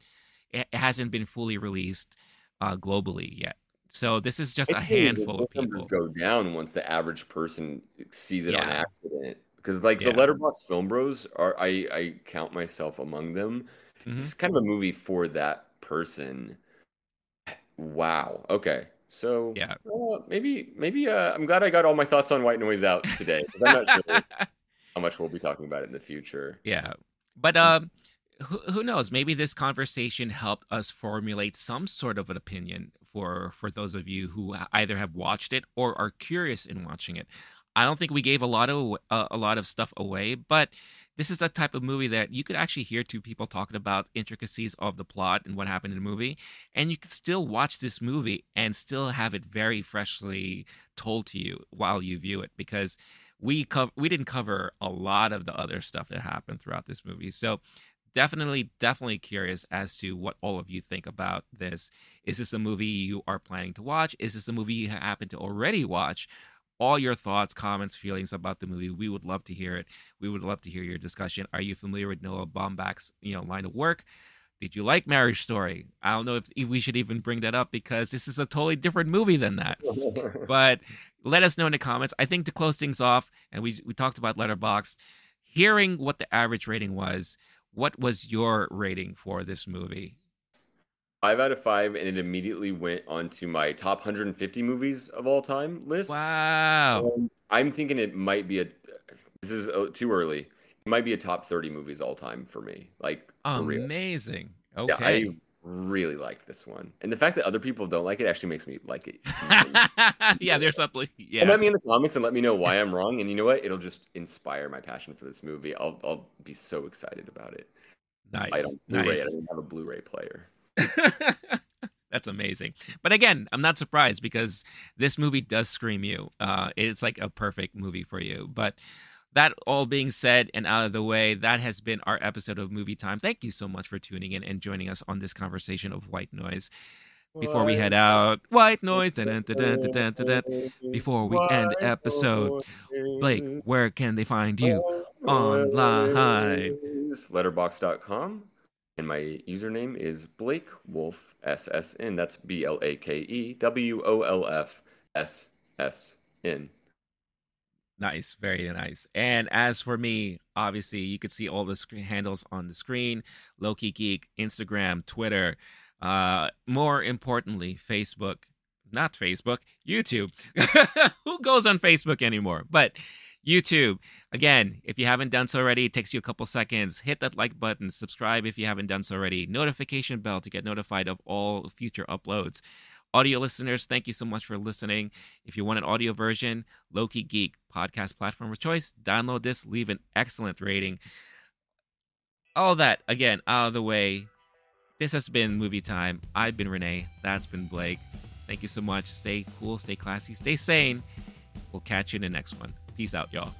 It hasn't been fully released uh, globally yet. So this is just a My thing handful of those numbers people. go down once the average person sees it on accident. Because like Yeah. the Letterboxd Film Bros are, I I count myself among them. Mhm. It's kind of a movie for that person. Wow. Okay. So Yeah. uh, maybe maybe uh, I'm glad I got all my thoughts on white noise out today. I'm not sure how much we'll be talking about it in the future. Yeah. But um who, who knows? Maybe this conversation helped us formulate some sort of an opinion for for those of you who either have watched it or are curious in watching it. I don't think we gave a lot of uh, a lot of stuff away, but this is the type of movie that you could actually hear two people talking about intricacies of the plot and what happened in the movie, and you could still watch this movie and still have it very freshly told to you while you view it because we we didn't cover a lot of the other stuff that happened throughout this movie. So definitely definitely curious as to what all of you think about this. Is this a movie you are planning to watch? Is this a movie you happen to already watch? All your thoughts, comments, feelings about the movie. We would love to hear it. We would love to hear your discussion. Are you familiar with Noah Baumbach's you know line of work? Did you like Marriage Story? I don't know if, if we should even bring that up because this is a totally different movie than that. but let us know in the comments. I think to close things off, and we we talked about Letterboxd, hearing what the average rating was. What was your rating for this movie? Five out of five, and it immediately went onto my top 150 movies of all time list. Wow. Um, I'm thinking it might be a. This is uh, too early. It might be a top 30 movies all time for me. Like amazing. Okay. Yeah, I really like this one, and the fact that other people don't like it actually makes me like it. yeah, there's something. Yeah. And let me in the comments and let me know why I'm wrong. And you know what? It'll just inspire my passion for this movie. I'll I'll be so excited about it. Nice. I don't Blu-ray. Nice. I don't have a Blu-ray player. That's amazing. But again, I'm not surprised because this movie does scream you. Uh, it's like a perfect movie for you. But that all being said and out of the way, that has been our episode of Movie Time. Thank you so much for tuning in and joining us on this conversation of white noise. Before we head out, white noise. Dun, dun, dun, Before we end the episode, Blake, where can they find you online? Letterboxd.com and my username is Blake Wolf SSN. That's B L A K E W O L F S S N. Nice, very nice. And as for me, obviously, you can see all the handles on the screen: Low Key Geek, Instagram, Twitter. Uh, more importantly, Facebook. Not Facebook, YouTube. Who goes on Facebook anymore? But YouTube. Again, if you haven't done so already, it takes you a couple seconds. Hit that like button, subscribe if you haven't done so already, notification bell to get notified of all future uploads. Audio listeners, thank you so much for listening. If you want an audio version, Low Key Geek podcast platform of choice, download this, leave an excellent rating. All that, again, out of the way. This has been Movie Time. I've been Renee. That's been Blake. Thank you so much. Stay cool, stay classy, stay sane. We'll catch you in the next one. Peace out, y'all.